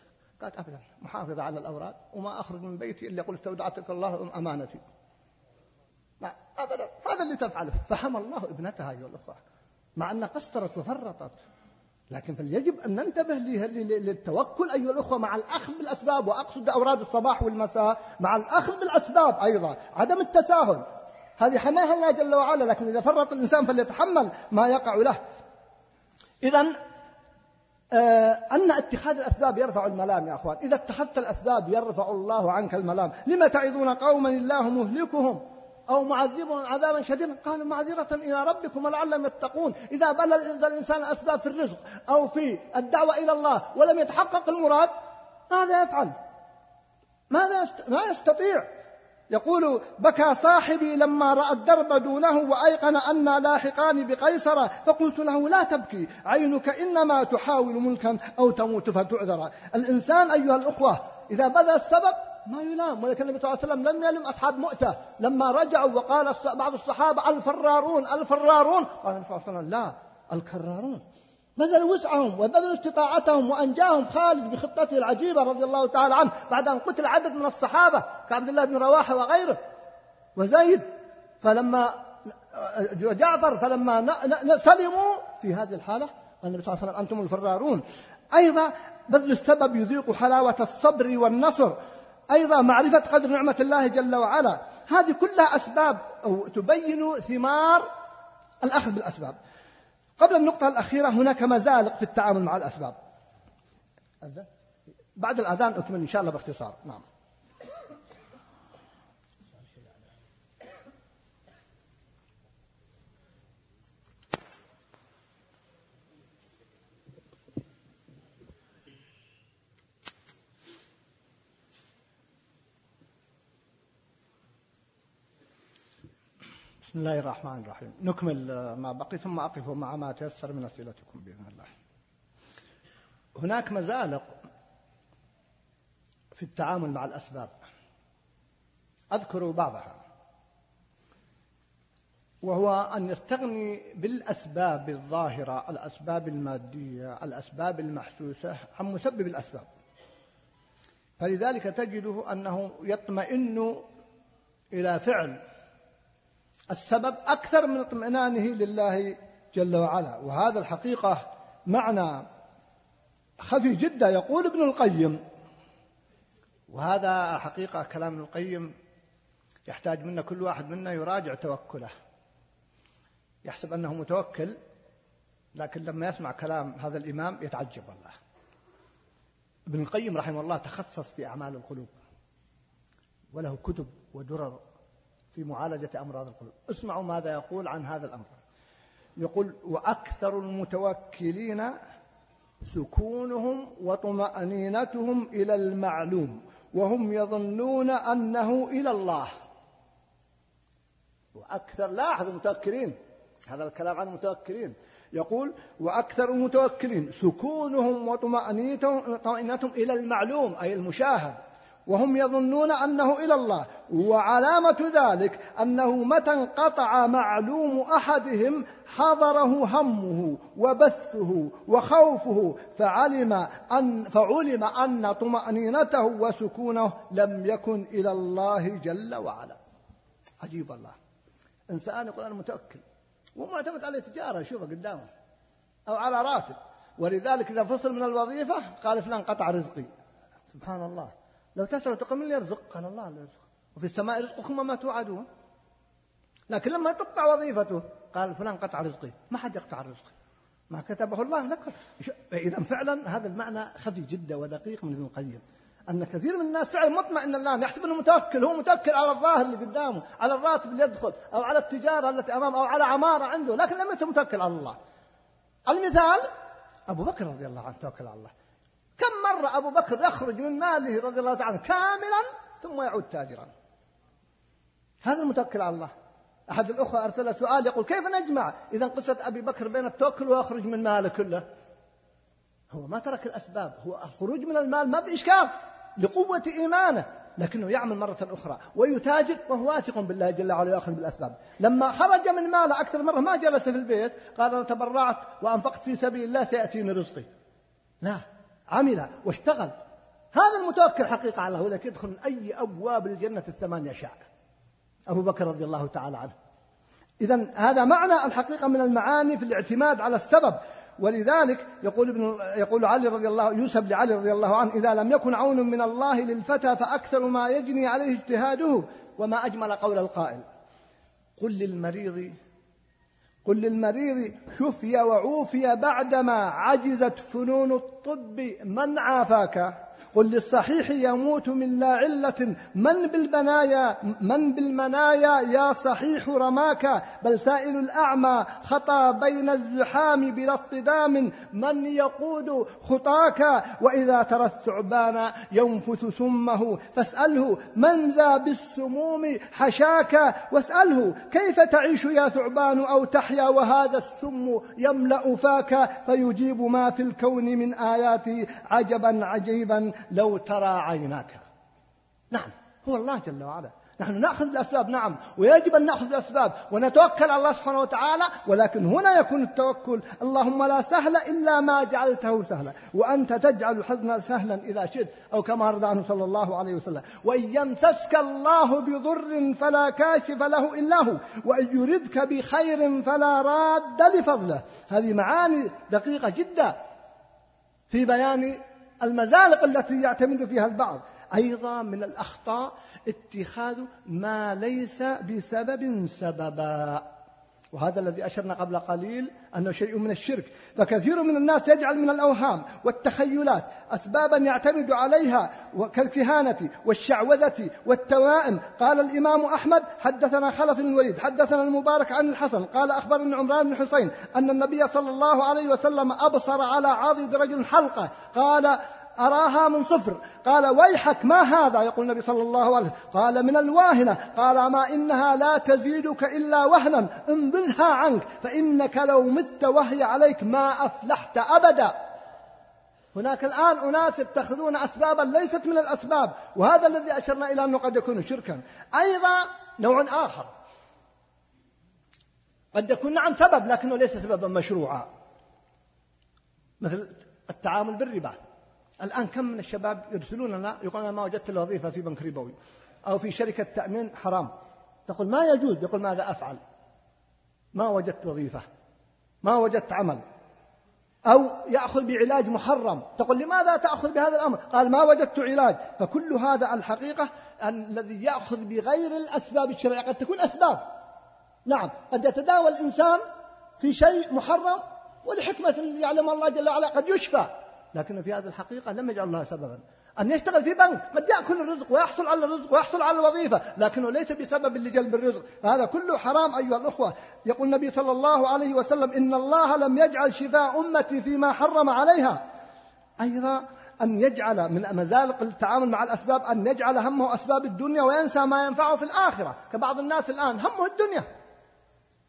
قالت أبدا محافظة على الأوراد وما أخرج من بيتي إلا قل استودعتك الله أمانتي. لا أبدا هذا اللي تفعله. فهم الله ابنتها أيها الأخوة مع أنها قصرت وفرطت. لكن فليجب أن ننتبه للتوكل أيها الأخوة مع الأخذ بالأسباب وأقصد أوراد الصباح والمساء مع الأخذ بالأسباب أيضا عدم التساهل. هذه حماها الله جل وعلا لكن إذا فرط الإنسان فليتحمل ما يقع له. إذا آه أن اتخاذ الأسباب يرفع الملام يا أخوان. إذا اتخذت الأسباب يرفع الله عنك الملام. لما تعظون قوما الله مهلكهم أو معذبهم عذابا شديدا؟ قالوا معذرة إلى ربكم ولعلهم يتقون. إذا بلى الإنسان أسباب في الرزق أو في الدعوة إلى الله ولم يتحقق المراد ماذا يفعل؟ ماذا ما يستطيع؟ يقول بكى صاحبي لما رأى الدرب دونه وأيقن أنا لاحقان بقيصر فقلت له لا تبكي عينك إنما تحاول ملكا أو تموت فتعذر الإنسان أيها الأخوة إذا بذل السبب ما يلام ولكن النبي صلى الله عليه وسلم لم يلم أصحاب مؤتة لما رجعوا وقال بعض الصحابة الفرارون الفرارون. قال النبي صلى الله عليه وسلم لا الكرارون. بذلوا وسعهم وبذلوا استطاعتهم وأنجاهم خالد بخطته العجيبة رضي الله تعالى عنه بعد أن قتل عدد من الصحابة كعبد الله بن رواحة وغيره وزيد. فلما جعفر فلما سلموا في هذه الحالة قال النبي صلى الله عليه وسلم أنتم الفرارون. أيضا بذل السبب يذيق حلاوة الصبر والنصر. أيضا معرفة قدر نعمة الله جل وعلا. هذه كلها أسباب أو تبين ثمار الأخذ بالأسباب. قبل النقطة الأخيرة هناك مزالق في التعامل مع الأسباب. بعد الأذان أكمل إن شاء الله باختصار. نعم. بسم الله الرحمن الرحيم. نكمل ما بقي ثم أقف مع ما تيسر من أسئلتكم بإذن الله. هناك مزالق في التعامل مع الأسباب. أذكر بعضها. وهو أن يستغني بالأسباب الظاهرة الأسباب المادية الأسباب المحسوسة عن مسبب الأسباب. فلذلك تجده أنه يطمئن إلى فعل السبب أكثر من اطمئنانه لله جل وعلا. وهذا الحقيقة معنى خفي جدا يقول ابن القيم. وهذا حقيقة كلام ابن القيم يحتاج منا كل واحد منا يراجع توكله. يحسب أنه متوكل لكن لما يسمع كلام هذا الإمام يتعجب والله. ابن القيم رحمه الله تخصص في أعمال القلوب وله كتب ودرر في معالجة أمراض القلوب. اسمعوا ماذا يقول عن هذا الأمر. يقول وأكثر المتوكلين سكونهم وطمأنينتهم إلى المعلوم وهم يظنون أنه إلى الله. وأكثر لاحظ المتوكلين هذا الكلام عن المتوكلين. يقول وأكثر المتوكلين سكونهم وطمأنينتهم إلى المعلوم أي المشاهد. وهم يظنون أنه إلى الله. وعلامة ذلك أنه متى انقطع معلوم أحدهم حضره همه وبثه وخوفه فعلم ان فعلم أن طمأنينته وسكونه لم يكن إلى الله جل وعلا. عجيب الله. إنسان يقول أنا متوكل. ومعتمد على تجاره يشوفها قدامه. أو على راتب. ولذلك إذا فصل من الوظيفة قال فلان قطع رزقي. سبحان الله. لو تسأل تقول من يرزق قال الله لا يرزق وفي السماء رزقكم ما توعدون. لكن لما تقطع وظيفته قال فلان قطع رزقي ما حد يقطع الرزق ما كتبه الله لك إذا فعلا هذا المعنى خفي جدا ودقيق من ابن القيم. أن كثير من الناس فعلا مطمئن الآن يحسب أنه متوكل هو متوكل على الظاهر اللي قدامه على الراتب اللي يدخل أو على التجارة التي أمامه أو على عمارة عنده لكن لم يكن متوكل على الله. المثال أبو بكر رضي الله عنه توكل على الله. كم مرة أبو بكر يخرج من ماله رضي الله تعالى كاملا ثم يعود تاجرا. هذا المتوكل على الله. أحد الأخوة أرسل سؤال يقول كيف نجمع إذا قصة أبي بكر بين التوكل ويخرج من ماله كله؟ هو ما ترك الأسباب. هو الخروج من المال ما في إشكال لقوة إيمانه لكنه يعمل مرة أخرى ويتاجر وهو واثق بالله جل وعلا يأخذ بالأسباب. لما خرج من ماله أكثر مرة ما جلس في البيت قال أنا تبرعت وأنفقت في سبيل الله سيأتيني رزقي. لا. عمل واشتغل. هذا المتوكل حقيقة على الله ولكن يدخل من أي أبواب الجنة الثمانية شاء أبو بكر رضي الله تعالى عنه. إذا هذا معنى الحقيقة من المعاني في الاعتماد على السبب. ولذلك يقول ابن يقول علي رضي الله يوسف لعلي رضي الله عنه إذا لم يكن عون من الله للفتى فأكثر ما يجني عليه اجتهاده وما أجمل قول القائل. قل للمريض قل للمريض شفي وعوفي بعدما عجزت فنون الطب من عافاك؟ قل للصحيح يموت من لا علة. من بالبنايا من بالمنايا يا صحيح رماك بل سائل الأعمى خطى بين الزحام بلا اصطدام. من يقود خطاك وإذا ترى الثعبان ينفث سمه. فاسأله من ذا بالسموم حشاك. واسأله كيف تعيش يا ثعبان أو تحيا وهذا السم يملأ فاك. فيجيب ما في الكون من آياتي عجبا عجيبا. لو ترى عيناك. نعم هو الله جل وعلا. نحن نأخذ بالاسباب نعم. ويجب أن نأخذ بالاسباب ونتوكل على الله سبحانه وتعالى ولكن هنا يكون التوكل اللهم لا سهل إلا ما جعلته سهلا. وأنت تجعل الحزن سهلا إذا شئت أو كما رضى عنه صلى الله عليه وسلم. وإن يمسسك الله بضر فلا كاشف له إلا هو. وإن يردك بخير فلا راد لفضله. هذه معاني دقيقة جدا في بيان المزالق التي يعتمد فيها البعض. أيضا من الأخطاء اتخاذ ما ليس بسبب سببا. وهذا الذي أشرنا قبل قليل أنه شيء من الشرك. فكثير من الناس يجعل من الأوهام والتخيلات أسبابا يعتمد عليها كالكهانة والشعوذة والتوائم. قال الإمام أحمد حدثنا خلف بن الوليد حدثنا المبارك عن الحسن قال أخبرني عمران بن حسين أن النبي صلى الله عليه وسلم أبصر على عاضد رجل حلقة قال أراها من صفر. قال ويحك ما هذا؟ يقول النبي صلى الله عليه وسلم. قال من الواهنة. قال ما إنها لا تزيدك إلا وهنا انبذها عنك فإنك لو مت وهي عليك ما أفلحت أبدا. هناك الآن أناس يتخذون أسبابا ليست من الأسباب وهذا الذي أشرنا إلى أنه قد يكون شركا. أيضا نوع آخر. قد يكون نعم سبب لكنه ليس سببا مشروعا. مثل التعامل بالربا. الآن كم من الشباب يرسلون لنا يقول أنا ما وجدت الوظيفة في بنك ربوي أو في شركة تأمين حرام. تقول ما يجوز؟ يقول ماذا أفعل؟ ما وجدت وظيفة. ما وجدت عمل. أو يأخذ بعلاج محرم. تقول لماذا تأخذ بهذا الأمر؟ قال ما وجدت علاج. فكل هذا الحقيقة الذي يأخذ بغير الأسباب الشرعية. قد تكون أسباب. نعم. قد يتداول الإنسان في شيء محرم ولحكمة يعلم الله جل وعلا قد يشفى. لكن في هذه الحقيقة لم يجعل الله سببا. أن يشتغل في بنك قد يأكل الرزق ويحصل على الرزق ويحصل على الوظيفة لكنه ليس بسبب لجلب الرزق. هذا كله حرام أيها الأخوة. يقول النبي صلى الله عليه وسلم إن الله لم يجعل شفاء أمتي فيما حرم عليها. أيضا أن يجعل من مزالق التعامل مع الأسباب أن يجعل همه أسباب الدنيا وينسى ما ينفعه في الآخرة. كبعض الناس الآن همه الدنيا.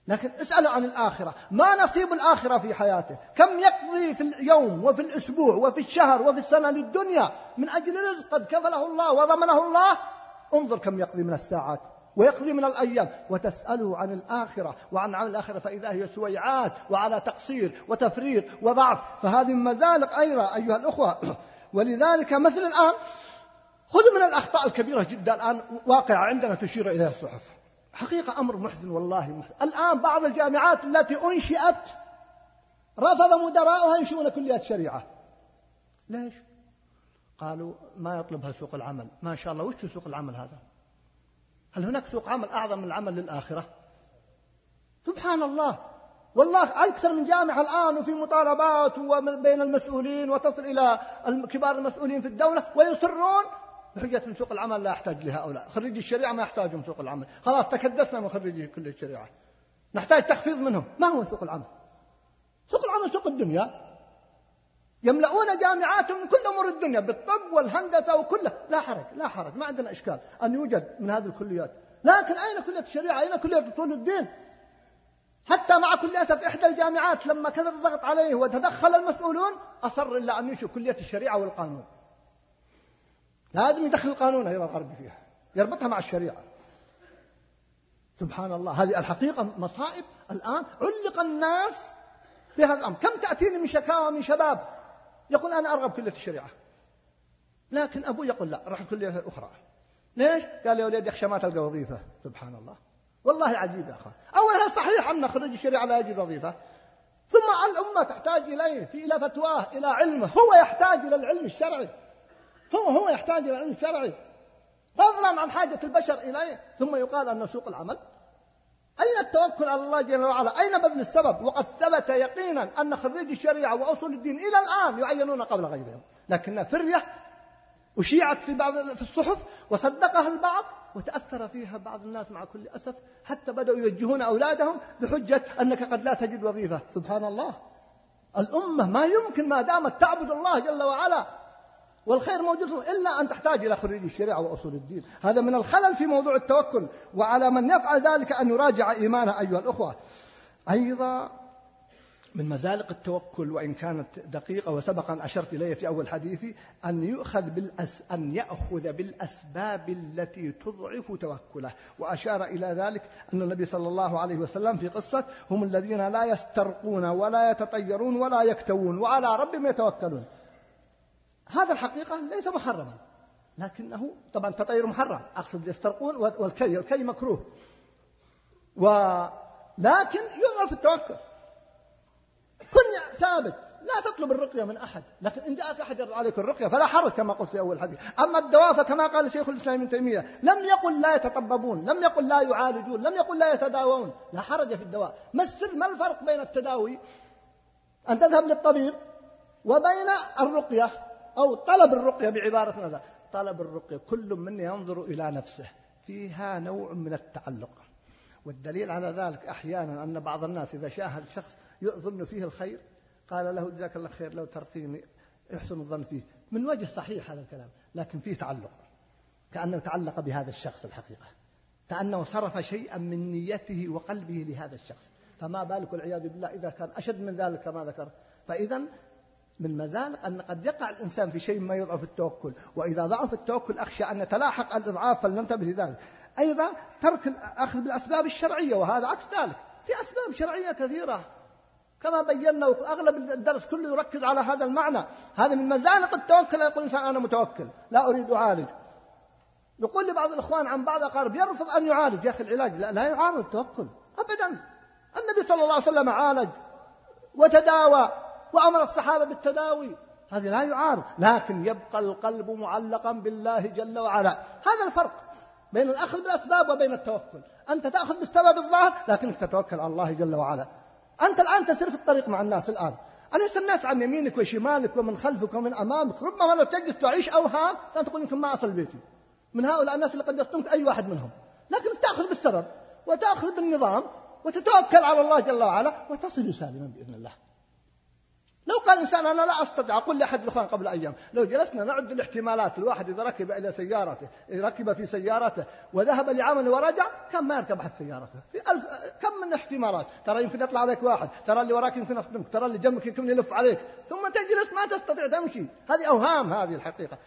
لكن اسألوا عن الآخرة. ما نصيب الآخرة في حياته؟ كم يقضي في اليوم وفي الأسبوع وفي الشهر وفي السنة للدنيا؟ من أجل رزق قد كفله الله وضمنه الله. انظر كم يقضي من الساعات ويقضي من الأيام. وتسأله عن الآخرة. وعن عمل الآخرة فإذا هي سويعات وعلى تقصير وتفريط وضعف. فهذه مزالق أيضا أيها الأخوة. <clears throat> ولذلك مثل الآن خذوا من الأخطاء الكبيرة جدا. الآن واقعة عندنا تشير إليها الصحف. حقيقة أمر محزن والله محزن. الآن بعض الجامعات التي أنشئت رفض مدراؤها ينشئون كليات شريعة. ليش؟ قالوا ما يطلبها سوق العمل. ما شاء الله وش سوق العمل هذا؟ هل هناك سوق عمل أعظم من العمل للآخرة؟ سبحان الله. والله أكثر من جامعة الآن وفي مطالبات بين المسؤولين وتصل إلى كبار المسؤولين في الدولة ويصرون بحجة من سوق العمل لا يحتاج لها هؤلاء خريجي الشريعة ما يحتاجون سوق العمل. خلاص تكدسنا من خريجي كل الشريعة. نحتاج تخفيض منهم. ما هو سوق العمل؟ سوق العمل سوق الدنيا. يملؤون جامعاتهم من كل أمور الدنيا بالطب والهندسة وكله. لا حرج لا حرج ما عندنا إشكال. أن يوجد من هذه الكليات. لكن أين كلية الشريعة؟ أين كلية أصول الدين؟ حتى مع كل أسف إحدى الجامعات لما كثر الضغط عليه وتدخل المسؤولون أصر إلا أن ينشئ كلية الشريعة والقانون. لازم يدخل القانون أيضا الغربي فيها. يربطها مع الشريعة. سبحان الله هذه الحقيقة مصائب الآن علق الناس بهذا الأمر. كم تأتيني من شكاوى من شباب يقول أنا أرغب كلية الشريعة؟ لكن أبوي يقول لا راح كلية أخرى. ليش؟ قال يا وليد يخشى ما تلقى وظيفة. سبحان الله. والله عجيب يا أخوان. أولا صحيح أن خريج الشريعة لا يجد وظيفة؟ ثم الأمة تحتاج إليه في إلى فتواه إلى علمه. هو يحتاج إلى العلم الشرعي. هو هو يحتاج إلى علم شرعي. فضلا عن حاجة البشر إليه ثم يقال أن سوق العمل. أين التوكل على الله جل وعلا؟ أين بذل السبب؟ وقد ثبت يقينا أن خريج الشريعة وأصول الدين إلى الآن يعينون قبل غيرهم. لكنها فرية أشيعت في بعض في الصحف وصدقها البعض وتأثر فيها بعض الناس مع كل أسف حتى بدأوا يوجهون أولادهم بحجة أنك قد لا تجد وظيفة. سبحان الله. الأمة ما يمكن ما دامت تعبد الله جل وعلا. والخير موجود إلا أن تحتاج إلى خريج الشريعة وأصول الدين. هذا من الخلل في موضوع التوكل وعلى من يفعل ذلك أن يراجع إيمانه أيها الأخوة. أيضا من مزالق التوكل وإن كانت دقيقة وسبق أن أشرت إليه في أول حديثي أن يؤخذ بالأس أن يأخذ بالأسباب التي تضعف توكله. وأشار إلى ذلك أن النبي صلى الله عليه وسلم في قصة هم الذين لا يسترقون ولا يتطيرون ولا يكتوون وعلى ربهم يتوكلون. هذا الحقيقة ليس محرما. لكنه طبعا التطير محرم. أقصد يسترقون والكي الكي مكروه. ولكن يضعف التوكل. كن ثابت. لا تطلب الرقية من أحد. لكن إن جاءك أحد يرد عليك الرقية فلا حرج كما قلت في أول الحديث. أما الدواء فكما قال شيخ الإسلام ابن تيمية لم يقل لا يتطببون لم يقل لا يعالجون لم يقل لا يتداوون. لا حرج في الدواء. ما السر ما الفرق بين التداوي أن تذهب للطبيب وبين الرقية؟ أو طلب الرقية بعبارة مثلا طلب الرقية كل منا ينظر إلى نفسه. فيها نوع من التعلق. والدليل على ذلك أحيانا أن بعض الناس إذا شاهد شخص يظن فيه الخير قال له جزاك الله خير لو ترقيني يحسن الظن فيه. من وجه صحيح هذا الكلام لكن فيه تعلق. كأنه تعلق بهذا الشخص الحقيقة. كأنه صرف شيئا من نيته وقلبه لهذا الشخص. فما بالك والعياذ بالله إذا كان أشد من ذلك كما ذكر. فإذا من مزالق أن قد يقع الإنسان في شيء ما يضعف التوكل. وإذا ضعف التوكل أخشى أن يتلاحق الإضعاف فلننتبه لذلك. أيضا ترك الأخذ بالأسباب الشرعية وهذا عكس ذلك. في أسباب شرعية كثيرة. كما بينا وأغلب الدرس كله يركز على هذا المعنى. هذا من مزالق التوكل يقول الإنسان أنا متوكل لا أريد أعالج. يقول لي بعض الإخوان عن بعض أقارب يرفض أن يعالج. يا أخي العلاج لا, لا يعارض التوكل. أبدا. النبي صلى الله عليه وسلم عالج وتداوى. وأمر الصحابة بالتداوي. هذه لا يعارض. لكن يبقى القلب معلقا بالله جل وعلا. هذا الفرق بين الأخذ بالأسباب وبين التوكل. أنت تأخذ بالسبب الظاهر لكنك تتوكل على الله جل وعلا. أنت الآن تسير في الطريق مع الناس الآن. أليس الناس عن يمينك وشمالك ومن خلفك ومن أمامك؟ ربما لو تجلس تعيش أوهام لا تقول يمكن ما أصل بيتي. من هؤلاء الناس اللي قد يصدمك أي واحد منهم. لكنك تأخذ بالسبب وتأخذ بالنظام وتتوكل على الله جل وعلا وتصل سالما بإذن الله. لو قال إنسان أنا لا أستطيع أقول لأحد الإخوان قبل أيام لو جلسنا نعد الاحتمالات الواحد إذا ركب إلى سيارته ركب في سيارته وذهب لعمل ورجع كم ما يركب أحد سيارته. في ألف كم من احتمالات؟ ترى يمكن يطلع عليك واحد ترى اللي وراك يمكن يصدمك ترى اللي جنبك يمكن يلف عليك ثم تجلس ما تستطيع تمشي. هذه أوهام هذه الحقيقة.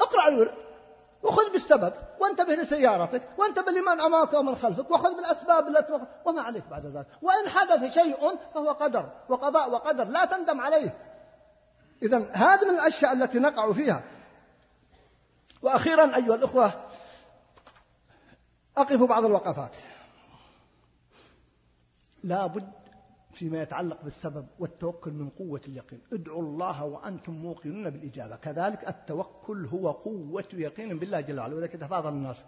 اقرأ الورد وخذ بالسبب وانتبه لسيارتك وانتبه لمن امامك ومن خلفك وخذ بالأسباب التي وما عليك بعد ذلك. وإن حدث شيء فهو قدر وقضاء وقدر لا تندم عليه. إذا هذه من الأشياء التي نقع فيها. وأخيرا أيها الأخوة أقف بعض الوقفات. لا بد فيما يتعلق بالسبب والتوكل من قوة اليقين. ادعوا الله وأنتم موقنون بالإجابة. كذلك التوكل هو قوة يقين بالله جل وعلا. ولذلك تفاضل الناس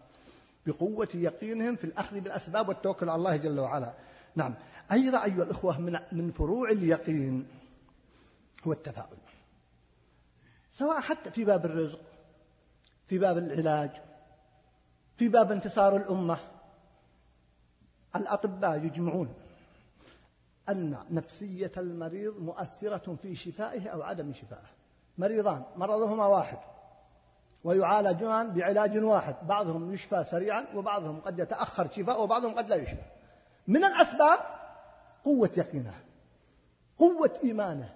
بقوة يقينهم في الأخذ بالأسباب والتوكل على الله جل وعلا. نعم. أيضا أيها الأخوة من, من فروع اليقين هو التفاؤل. سواء حتى في باب الرزق في باب العلاج في باب انتصار الأمة الأطباء يجمعون. أن نفسية المريض مؤثرة في شفائه أو عدم شفائه. مريضان مرضهما واحد ويعالجان بعلاج واحد. بعضهم يشفى سريعا وبعضهم قد يتأخر شفاء وبعضهم قد لا يشفى. من الأسباب قوة يقينه قوة إيمانه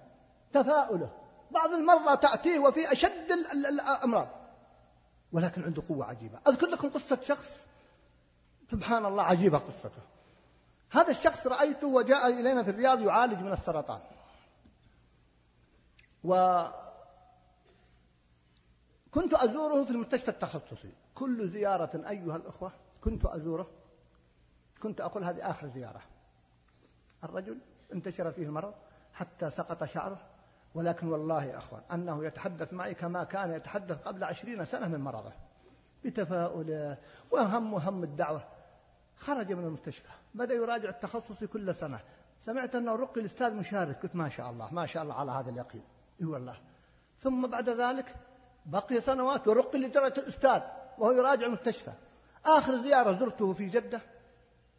تفاؤله. بعض المرضى تأتيه وفي أشد الأمراض ولكن عنده قوة عجيبة. أذكر لكم قصة شخص سبحان الله عجيبة قصته. هذا الشخص رأيته وجاء إلينا في الرياض يعالج من السرطان. وكنت أزوره في المستشفى التخصصي. كل زيارة أيها الأخوة كنت أزوره. كنت أقول هذه آخر زيارة. الرجل انتشر فيه المرض حتى سقط شعره. ولكن والله يا أخوان أنه يتحدث معي كما كان يتحدث قبل عشرين سنة من مرضه. بتفاؤله وهم هم الدعوة. خرج من المستشفى بدأ يراجع التخصصي كل سنة. سمعت أنه رقي الأستاذ مشارك قلت ما شاء الله ما شاء الله على هذا اليقين. إي والله. ثم بعد ذلك بقي سنوات ورقي لدرجة الأستاذ وهو يراجع المستشفى. آخر زيارة زرته في جدة.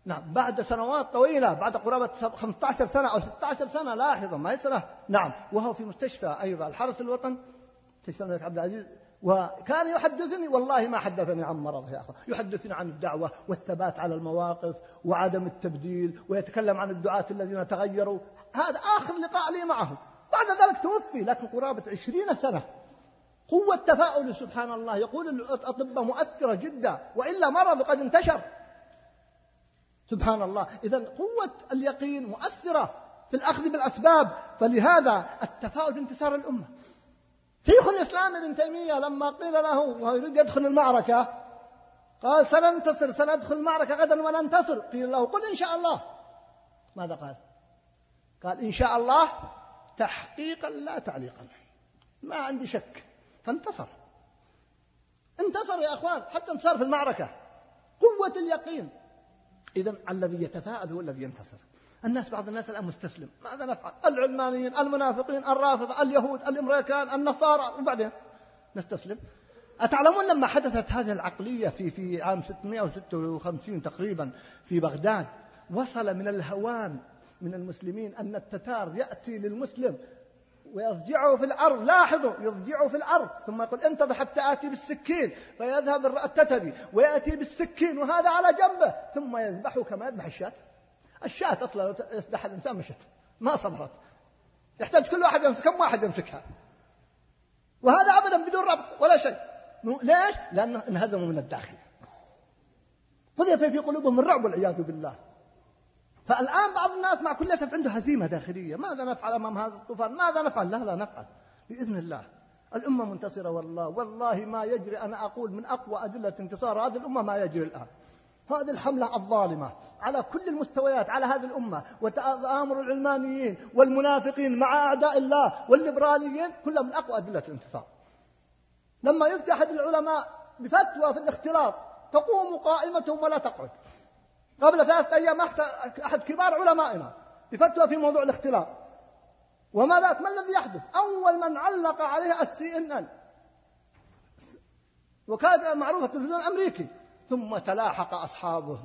نعم بعد سنوات طويلة بعد قرابة 15 سنة أو 16 سنة لاحظوا ما هي سنة نعم وهو في مستشفى أيضا. الحرس الوطن الملك عبد العزيز. وكان يحدثني والله ما حدثني عن مرضه يا أخوة يحدثني عن الدعوة والثبات على المواقف وعدم التبديل ويتكلم عن الدعاة الذين تغيروا. هذا آخر لقاء لي معه بعد ذلك توفي لكن قرابة عشرين سنة. قوة تفاؤل سبحان الله. يقول الأطباء مؤثرة جدا وإلا مرض قد انتشر. سبحان الله. إذا قوة اليقين مؤثرة في الأخذ بالأسباب. فلهذا التفاؤل بانتصار الأمة. شيخ الإسلام ابن تيمية لما قيل له وهو يريد يدخل المعركة قال سننتصر سندخل المعركة غدا وننتصر قيل له قل إن شاء الله. ماذا قال؟ قال إن شاء الله تحقيقا لا تعليقا. ما عندي شك. فانتصر. انتصر يا أخوان حتى انتصر في المعركة. قوة اليقين. اذا الذي يتفاءل هو الذي ينتصر. الناس بعض الناس الآن مستسلم. ماذا نفعل؟ العلمانيين المنافقين الرافضة اليهود الأمريكان النصارى وبعدين؟ نستسلم. أتعلمون لما حدثت هذه العقلية في في عام 656 تقريبا في بغداد وصل من الهوان من المسلمين أن التتار يأتي للمسلم ويضجعه في الأرض. لاحظوا يضجعه في الأرض ثم يقول انتظر حتى آتي بالسكين فيذهب التتري ويأتي بالسكين وهذا على جنبه ثم يذبحه كما يذبح الشاة. الشاة أصلا لو يذبح الإنسان مشت. ما صبرت. يحتاج كل واحد يمسك كم واحد يمسكها؟ وهذا أبدا بدون ربط ولا شيء. ليش؟ لأنه انهزموا من الداخل. قذف في قلوبهم الرعب والعياذ بالله. فالآن بعض الناس مع كل أسف عنده هزيمة داخلية. ماذا نفعل أمام هذا الطوفان؟ ماذا نفعل؟ لا لا نفعل. بإذن الله. الأمة منتصرة والله والله ما يجري أنا أقول من أقوى أدلة انتصار هذه الأمة ما يجري الآن. هذه الحملة الظالمة على كل المستويات على هذه الأمة وتآمر العلمانيين والمنافقين مع أعداء الله والليبراليين كلها من أقوى أدلة الانتصار لما يفتي أحد العلماء بفتوى في الاختلاط تقوم قائمتهم ولا تقعد. قبل ثلاثة أيام أحد كبار علمائنا بفتوى في موضوع الاختلاط. وماذا ما الذي يحدث؟ أول من علق عليها السي ان ان وكاد معروفة التلفزيون الأمريكي. ثم تلاحق أصحابه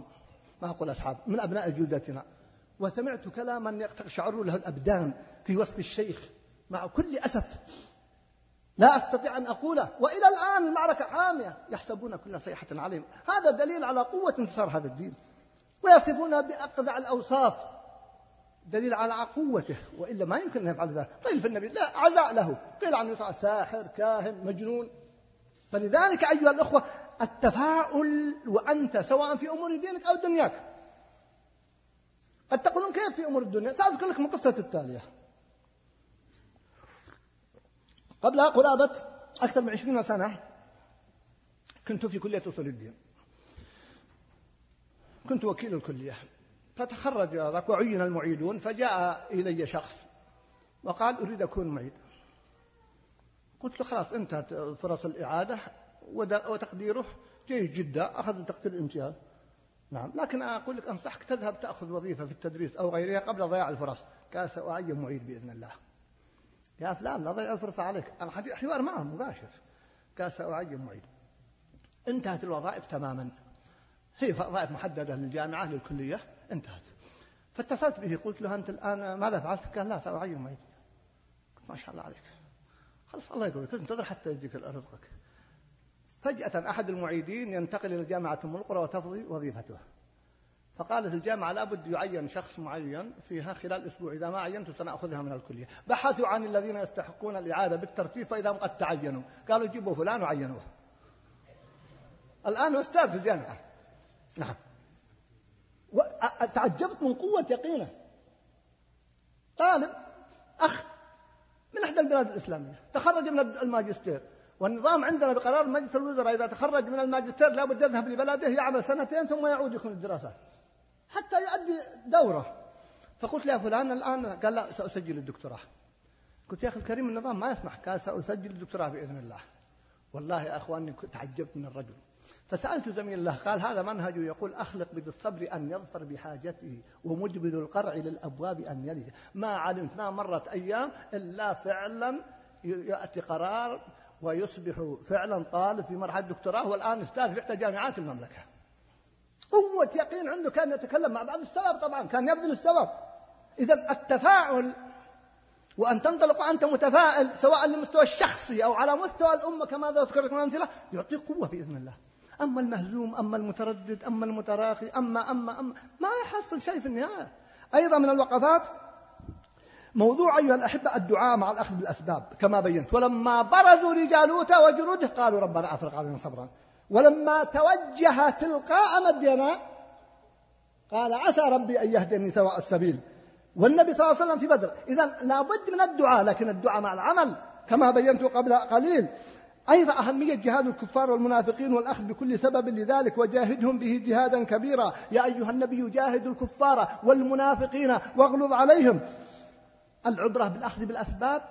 ما أقول أصحاب من أبناء جلدتنا. وسمعت كلاما يقشعر له الأبدان في وصف الشيخ. مع كل أسف. لا أستطيع أن أقوله. وإلى الآن المعركة حامية يحسبون كل صيحة عليهم. هذا دليل على قوة انتصار هذا الدين. ويصفونه بأقذع الأوصاف. دليل على قوته. وإلا ما يمكن أن يفعل ذلك. قيل في النبي لا عزاء له. قيل عنه ساحر كاهن مجنون. فلذلك أيها الأخوة التفاؤل وأنت سواء في أمور دينك أو دنياك. قد تقولون كيف في أمور الدنيا؟ سأذكر لكم القصة التالية. قبل قرابة أكثر من عشرين سنة كنت في كلية أصول الدين. كنت وكيل الكلية. فتخرج ذاك وعين المعيدون فجاء إلي شخص وقال أريد أكون معيد. قلت له خلاص انتهت فرص الإعادة. وتقديره جيد جدا أخذ تقدير الامتياز. نعم لكن أقول لك أنصحك تذهب تأخذ وظيفة في التدريس أو غيرها قبل ضياع الفرص. قال سأعين معيد بإذن الله. يا فلان لا ضيع الفرصة عليك. الحوار معه مباشر. قال سأعين معيد. انتهت الوظائف تماما. هي وظائف محددة للجامعة للكلية. انتهت. فاتصلت به قلت له أنت الآن ماذا فعلت؟ قال لا سأعين معيد. ما شاء الله عليك. خلاص الله يقولك انتظر حتى يجيك رزقك فجأة أحد المعيدين ينتقل إلى جامعة أم القرى وتفضي وظيفته. فقالت الجامعة لابد يعين شخص معين فيها خلال أسبوع. إذا ما عينت سنأخذها من الكلية. بحثوا عن الذين يستحقون الإعادة بالترتيب فإذا هم قد تعينوا. قالوا جيبوا فلان وعينوه. الآن أستاذ في الجامعة. نعم. تعجبت من قوة يقينه. طالب أخ من إحدى البلاد الإسلامية تخرج من الماجستير. والنظام عندنا بقرار مجلس الوزراء إذا تخرج من الماجستير لابد يذهب لبلده يعمل سنتين ثم يعود يكون الدراسات حتى يؤدي دورة. فقلت له فلان الآن قال لا سأسجل الدكتوراه. قلت يا أخي الكريم النظام ما يسمح. قال سأسجل الدكتوراه بإذن الله. والله يا أخواني تعجبت من الرجل. فسألت زميل له قال هذا منهج يقول أخلق بالصبر أن يظفر بحاجته ومجبل القرع للأبواب أن يلج ما علمت ما مرت أيام إلا فعلا يأتي قرار ويصبح فعلا طالب في مرحلة دكتوراه والآن أستاذ في إحدى جامعات المملكة. قوة يقين عنده كان يتكلم مع بعض السبب طبعا كان يبذل السبب إذا التفاعل وأن تنطلق وأنت متفائل سواء للمستوى الشخصي أو على مستوى الأمة كما ذكرت من الأمثلة يعطيك قوة بإذن الله. أما المهزوم أما المتردد أما المتراخي أما أما أما ما يحصل شيء في النهاية. أيضا من الوقفات موضوع أيها الأحبة الدعاء مع الأخذ بالأسباب كما بينت. ولما برزوا لجالوت وجنوده قالوا ربنا أفرق علينا صبرا. ولما توجه تلقاء مدينة قال عسى ربي أن يهديني سواء السبيل. والنبي صلى الله عليه وسلم في بدر إذا لابد من الدعاء لكن الدعاء مع العمل كما بينت قبل قليل. أيضا أهمية جهاد الكفار والمنافقين والأخذ بكل سبب لذلك وجاهدهم به جهادا كبيرا. يا أيها النبي جاهد الكفار والمنافقين واغلظ عليهم. العبرة بالأخذ بالأسباب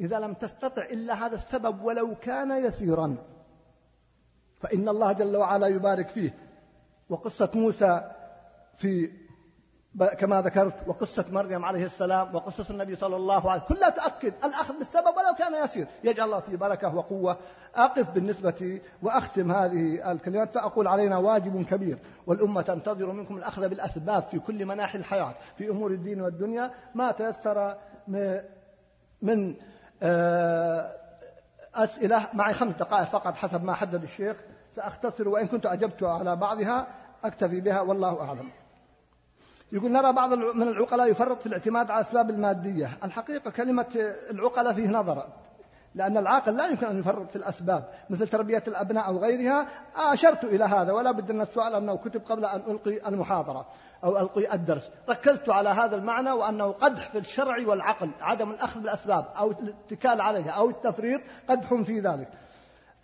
إذا لم تستطع إلا هذا السبب ولو كان يسيرا. فإن الله جل وعلا يبارك فيه. وقصة موسى في كما ذكرت وقصة مريم عليه السلام وقصة النبي صلى الله عليه وسلم. كلها تؤكد الأخذ بالسبب ولو كان يسير. يجعل الله فيه بركة وقوة. أقف بالنسبة وأختم هذه الكلمات فأقول علينا واجب كبير. والأمة تنتظر منكم الأخذ بالأسباب في كل مناحي الحياة في أمور الدين والدنيا. ما تيسر من آه، أسئلة معي خمس دقائق فقط حسب ما حدد الشيخ. سأختصر وإن كنت أجبت على بعضها أكتفي بها والله أعلم. يقول نرى بعض من العقلاء يفرط في الاعتماد على الأسباب المادية. الحقيقة كلمة العقلاء فيه نظر لأن العاقل لا يمكن أن يفرط في الأسباب مثل تربية الأبناء أو غيرها. أشرت إلى هذا ولا بد أن السؤال أنه كتب قبل أن ألقي المحاضرة أو ألقي الدرس. ركزت على هذا المعنى وأنه قدح في الشرع والعقل عدم الأخذ بالأسباب أو الاتكال عليها أو التفريط قدح في ذلك.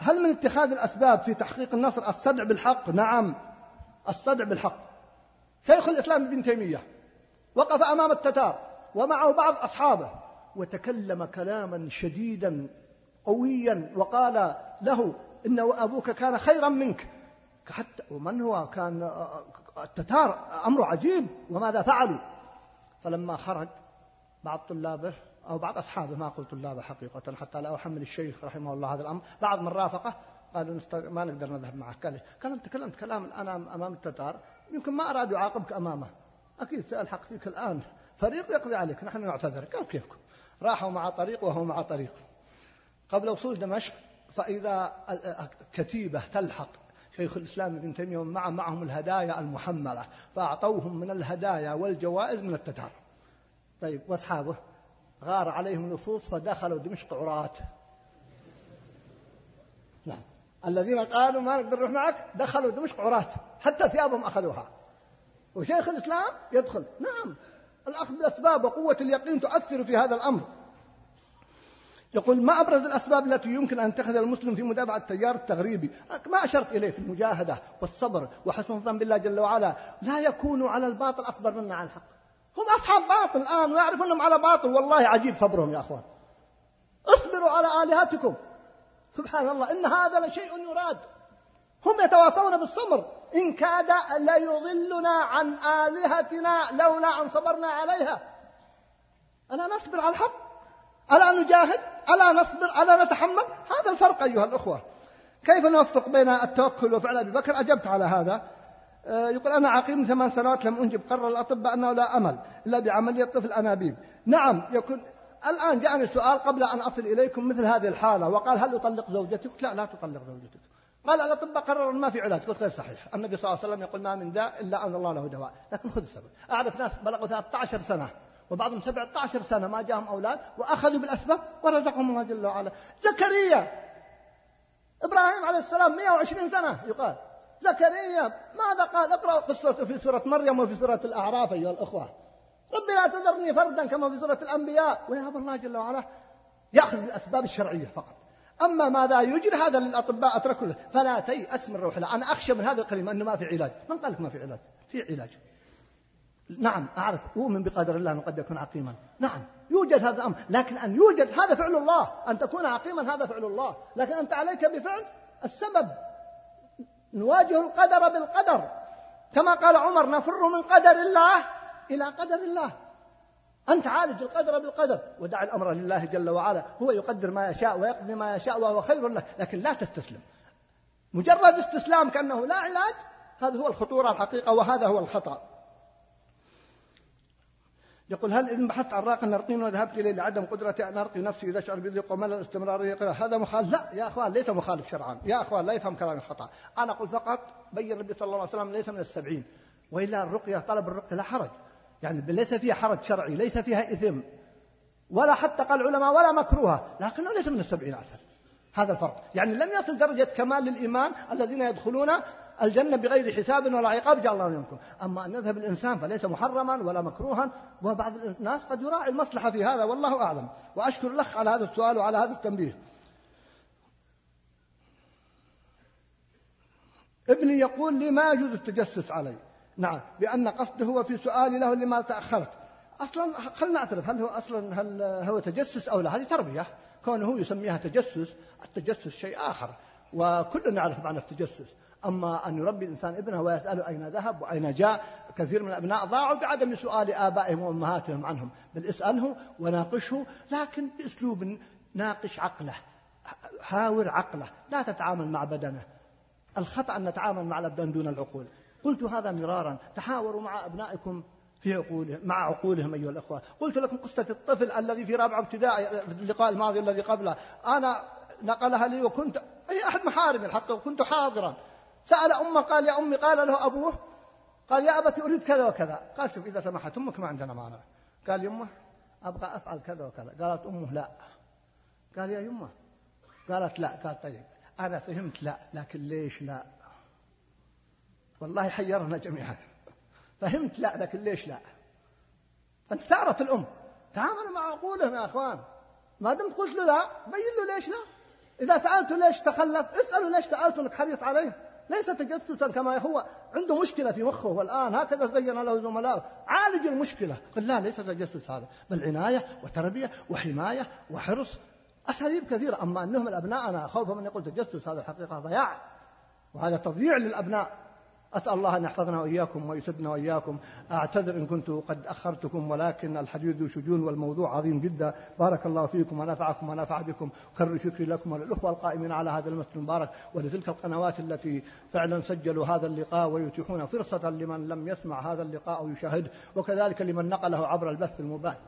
هل من اتخاذ الأسباب في تحقيق النصر الصدع بالحق؟ نعم الصدع بالحق. شيخ الإسلام ابن تيمية وقف أمام التتار ومعه بعض أصحابه وتكلم كلاما شديدا قويا وقال له إن أبوك كان خيرا منك. حتى ومن هو كان التتار أمر عجيب وماذا فعلوا؟ فلما خرج بعض طلابه أو بعض أصحابه ما أقول طلابه حقيقة حتى لا أحمل الشيخ رحمه الله هذا الأمر بعض من رافقه قالوا ما نقدر نذهب معك. قال كلام تكلمت كلام أنا أمام التتار يمكن ما أراد يعاقبك أمامه. أكيد سألحق فيك الآن. فريق يقضي عليك. نحن نعتذر. قال كيفكم؟ راحوا مع طريق وهو مع طريق. قبل وصول دمشق فإذا كتيبة تلحق شيخ الإسلام ابن تيمية ومع معهم الهدايا المحملة فأعطوهم من الهدايا والجوائز من التتار. طيب وأصحابه؟ غار عليهم نصوص فدخلوا دمشق عراة. نعم. الذين قالوا ما نقدر نروح معك دخلوا دمشق عراة. حتى ثيابهم أخذوها. وشيخ الإسلام يدخل. نعم. الأخذ بالأسباب وقوة اليقين تؤثر في هذا الأمر. يقول ما أبرز الأسباب التي يمكن أن يتخذها المسلم في مدافعة التيار التغريبي؟ ما أشرت إليه في المجاهدة والصبر وحسن الظن بالله جل وعلا. لا يكونوا على الباطل أصبر منا على الحق. هم أصحاب باطل الآن ويعرفون أنهم على باطل. والله عجيب صبرهم يا أخوان. اصبروا على آلهتكم. سبحان الله إن هذا لشيء يراد. هم يتواصون بالصبر. إن كاد ليضلنا عن آلهتنا لولا أن صبرنا عليها. ألا نصبر على الحق؟ ألا نجاهد؟ ألا نصبر؟ ألا نتحمل؟ هذا الفرق أيها الأخوة. كيف نوفق بين التوكل وفعل أبي بكر؟ أجبت على هذا. آه، يقول أنا عقيم ثمان سنوات لم أنجب قرر الأطباء أنه لا أمل إلا بعملية طفل أنابيب. نعم يكون الآن جاءني سؤال قبل أن أصل إليكم مثل هذه الحالة وقال هل أطلق زوجتك؟ لا لا تطلق زوجتك. قال الأطباء قرروا ما في علاج قلت غير صحيح. النبي صلى الله عليه وسلم يقول ما من داء إلا أن الله له دواء. لكن خذ السبب. أعرف ناس بلغوا 13 سنة وبعضهم 17 سنة ما جاهم أولاد وأخذوا بالأسباب ورزقهم الله جل وعلا. زكريا! إبراهيم عليه السلام 120 سنة يقال. زكريا! ماذا قال؟ اقرأوا قصته في سورة مريم وفي سورة الأعراف أيها الأخوة. ربي لا تذرني فردا كما في سورة الأنبياء. ويهب الله جل وعلا يأخذ بالأسباب الشرعية فقط. أما ماذا يجري هذا للأطباء أتركوا له. فلا تيأس من روح الله أنا أخشى من هذا الكلمة أنه ما في علاج. من قال لك ما في علاج؟ في علاج. نعم أعرف. أؤمن بقدر الله أنه قد يكون عقيما. نعم يوجد هذا الأمر. لكن أن يوجد هذا فعل الله. أن تكون عقيما هذا فعل الله. لكن أنت عليك بفعل السبب. نواجه القدر بالقدر. كما قال عمر نفر من قدر الله إلى قدر الله. أنت عالج القدر بالقدر. ودع الأمر لله جل وعلا. هو يقدر ما يشاء ويقضي ما يشاء وهو خير له. لكن لا تستسلم. مجرد استسلام كأنه لا علاج هذا هو الخطورة الحقيقة وهذا هو الخطأ. يقول هل إن بحثت عن راق نرقين وذهبت إليه لعدم قدرتي أن أرقي نفسي إذا أشعر بضيق وملل استمرارية هذا مخالف. لا يا أخوان ليس مخالف شرعا. يا أخوان لا يفهم كلامي خطأ أنا أقول فقط بين النبي صلى الله عليه وسلم ليس من السبعين. وإلا الرقية طلب الرقية لا حرج. يعني ليس فيها حرج شرعي ليس فيها إثم ولا حتى قال العلماء ولا مكروهة لكنه ليس من السبعين عشر هذا الفرق. يعني لم يصل درجة كمال للإيمان الذين يدخلون الجنة بغير حساب ولا عقاب جعل الله منكم. أما أن يذهب الإنسان فليس محرما ولا مكروها وبعض الناس قد يراعي المصلحة في هذا والله أعلم. وأشكر الأخ على هذا السؤال وعلى هذا التنبيه. ابني يقول لي ما يجوز التجسس علي؟ نعم. لأن قصده هو في سؤالي له لما تأخرت. أصلا خلينا نعترف هل هو أصلا هل هو تجسس أو لا؟ هذه تربية. كونه يسميها تجسس التجسس شيء آخر وكلنا نعرف معنى التجسس. أما أن يربي الإنسان ابنه ويسأله أين ذهب وأين جاء كثير من الأبناء ضاعوا بعدم سؤال آبائهم وأمهاتهم عنهم. بل اسأله وناقشه لكن بأسلوب ناقش عقله حاور عقله لا تتعامل مع بدنه. الخطأ أن نتعامل مع الأبدان دون العقول. قلت هذا مرارا تحاوروا مع أبنائكم في عقولهم مع عقولهم أيها الأخوة. قلت لكم قصة الطفل الذي في رابعة ابتدائي في اللقاء الماضي الذي قبله. أنا نقلها لي وكنت أي أحد محارمي الحق وكنت حاضرا. سأل أمه قال يا أمي قال له أبوه قال يا أبتي أريد كذا وكذا. قال شوف إذا سمحت أمك ما عندنا مانع. قال يمه أبغى أفعل كذا وكذا. قالت أمه لا. قال يا يمه. قالت لا. قال طيب أنا فهمت لا لكن ليش لا؟ والله حيرنا جميعا. فهمت؟ لا لكن ليش لا؟ أنت تعرف الأم. تعاملوا مع عقولهم يا أخوان. ما دمت قلت له لا بين له ليش لا؟ إذا سألته ليش تخلف اسأله ليش سألته أنك حريص عليه. ليس تجسسا كما هو عنده مشكلة في مخه والآن هكذا زين له زملائه عالج المشكلة. قل لا ليس تجسس هذا. بل عناية وتربية وحماية وحرص. أساليب كثيرة. أما أنهم الأبناء خوفا من يقول تجسس هذا الحقيقة ضياع. وهذا تضييع للأبناء. أسأل الله أن يحفظنا وإياكم ويسدنا وإياكم. أعتذر إن كنت قد أخرتكم ولكن الحديث ذو شجون والموضوع عظيم جدا. بارك الله فيكم ونفعكم ونفع بكم. كرر شكري لكم وللأخوة القائمين على هذا المسجد المبارك ولتلك القنوات التي فعلا سجلوا هذا اللقاء ويتيحون فرصة لمن لم يسمع هذا اللقاء أو يشاهد وكذلك لمن نقله عبر البث المباشر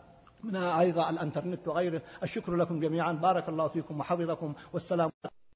من أيضا الإنترنت وغيره. الشكر لكم جميعا. بارك الله فيكم وحفظكم. والسلام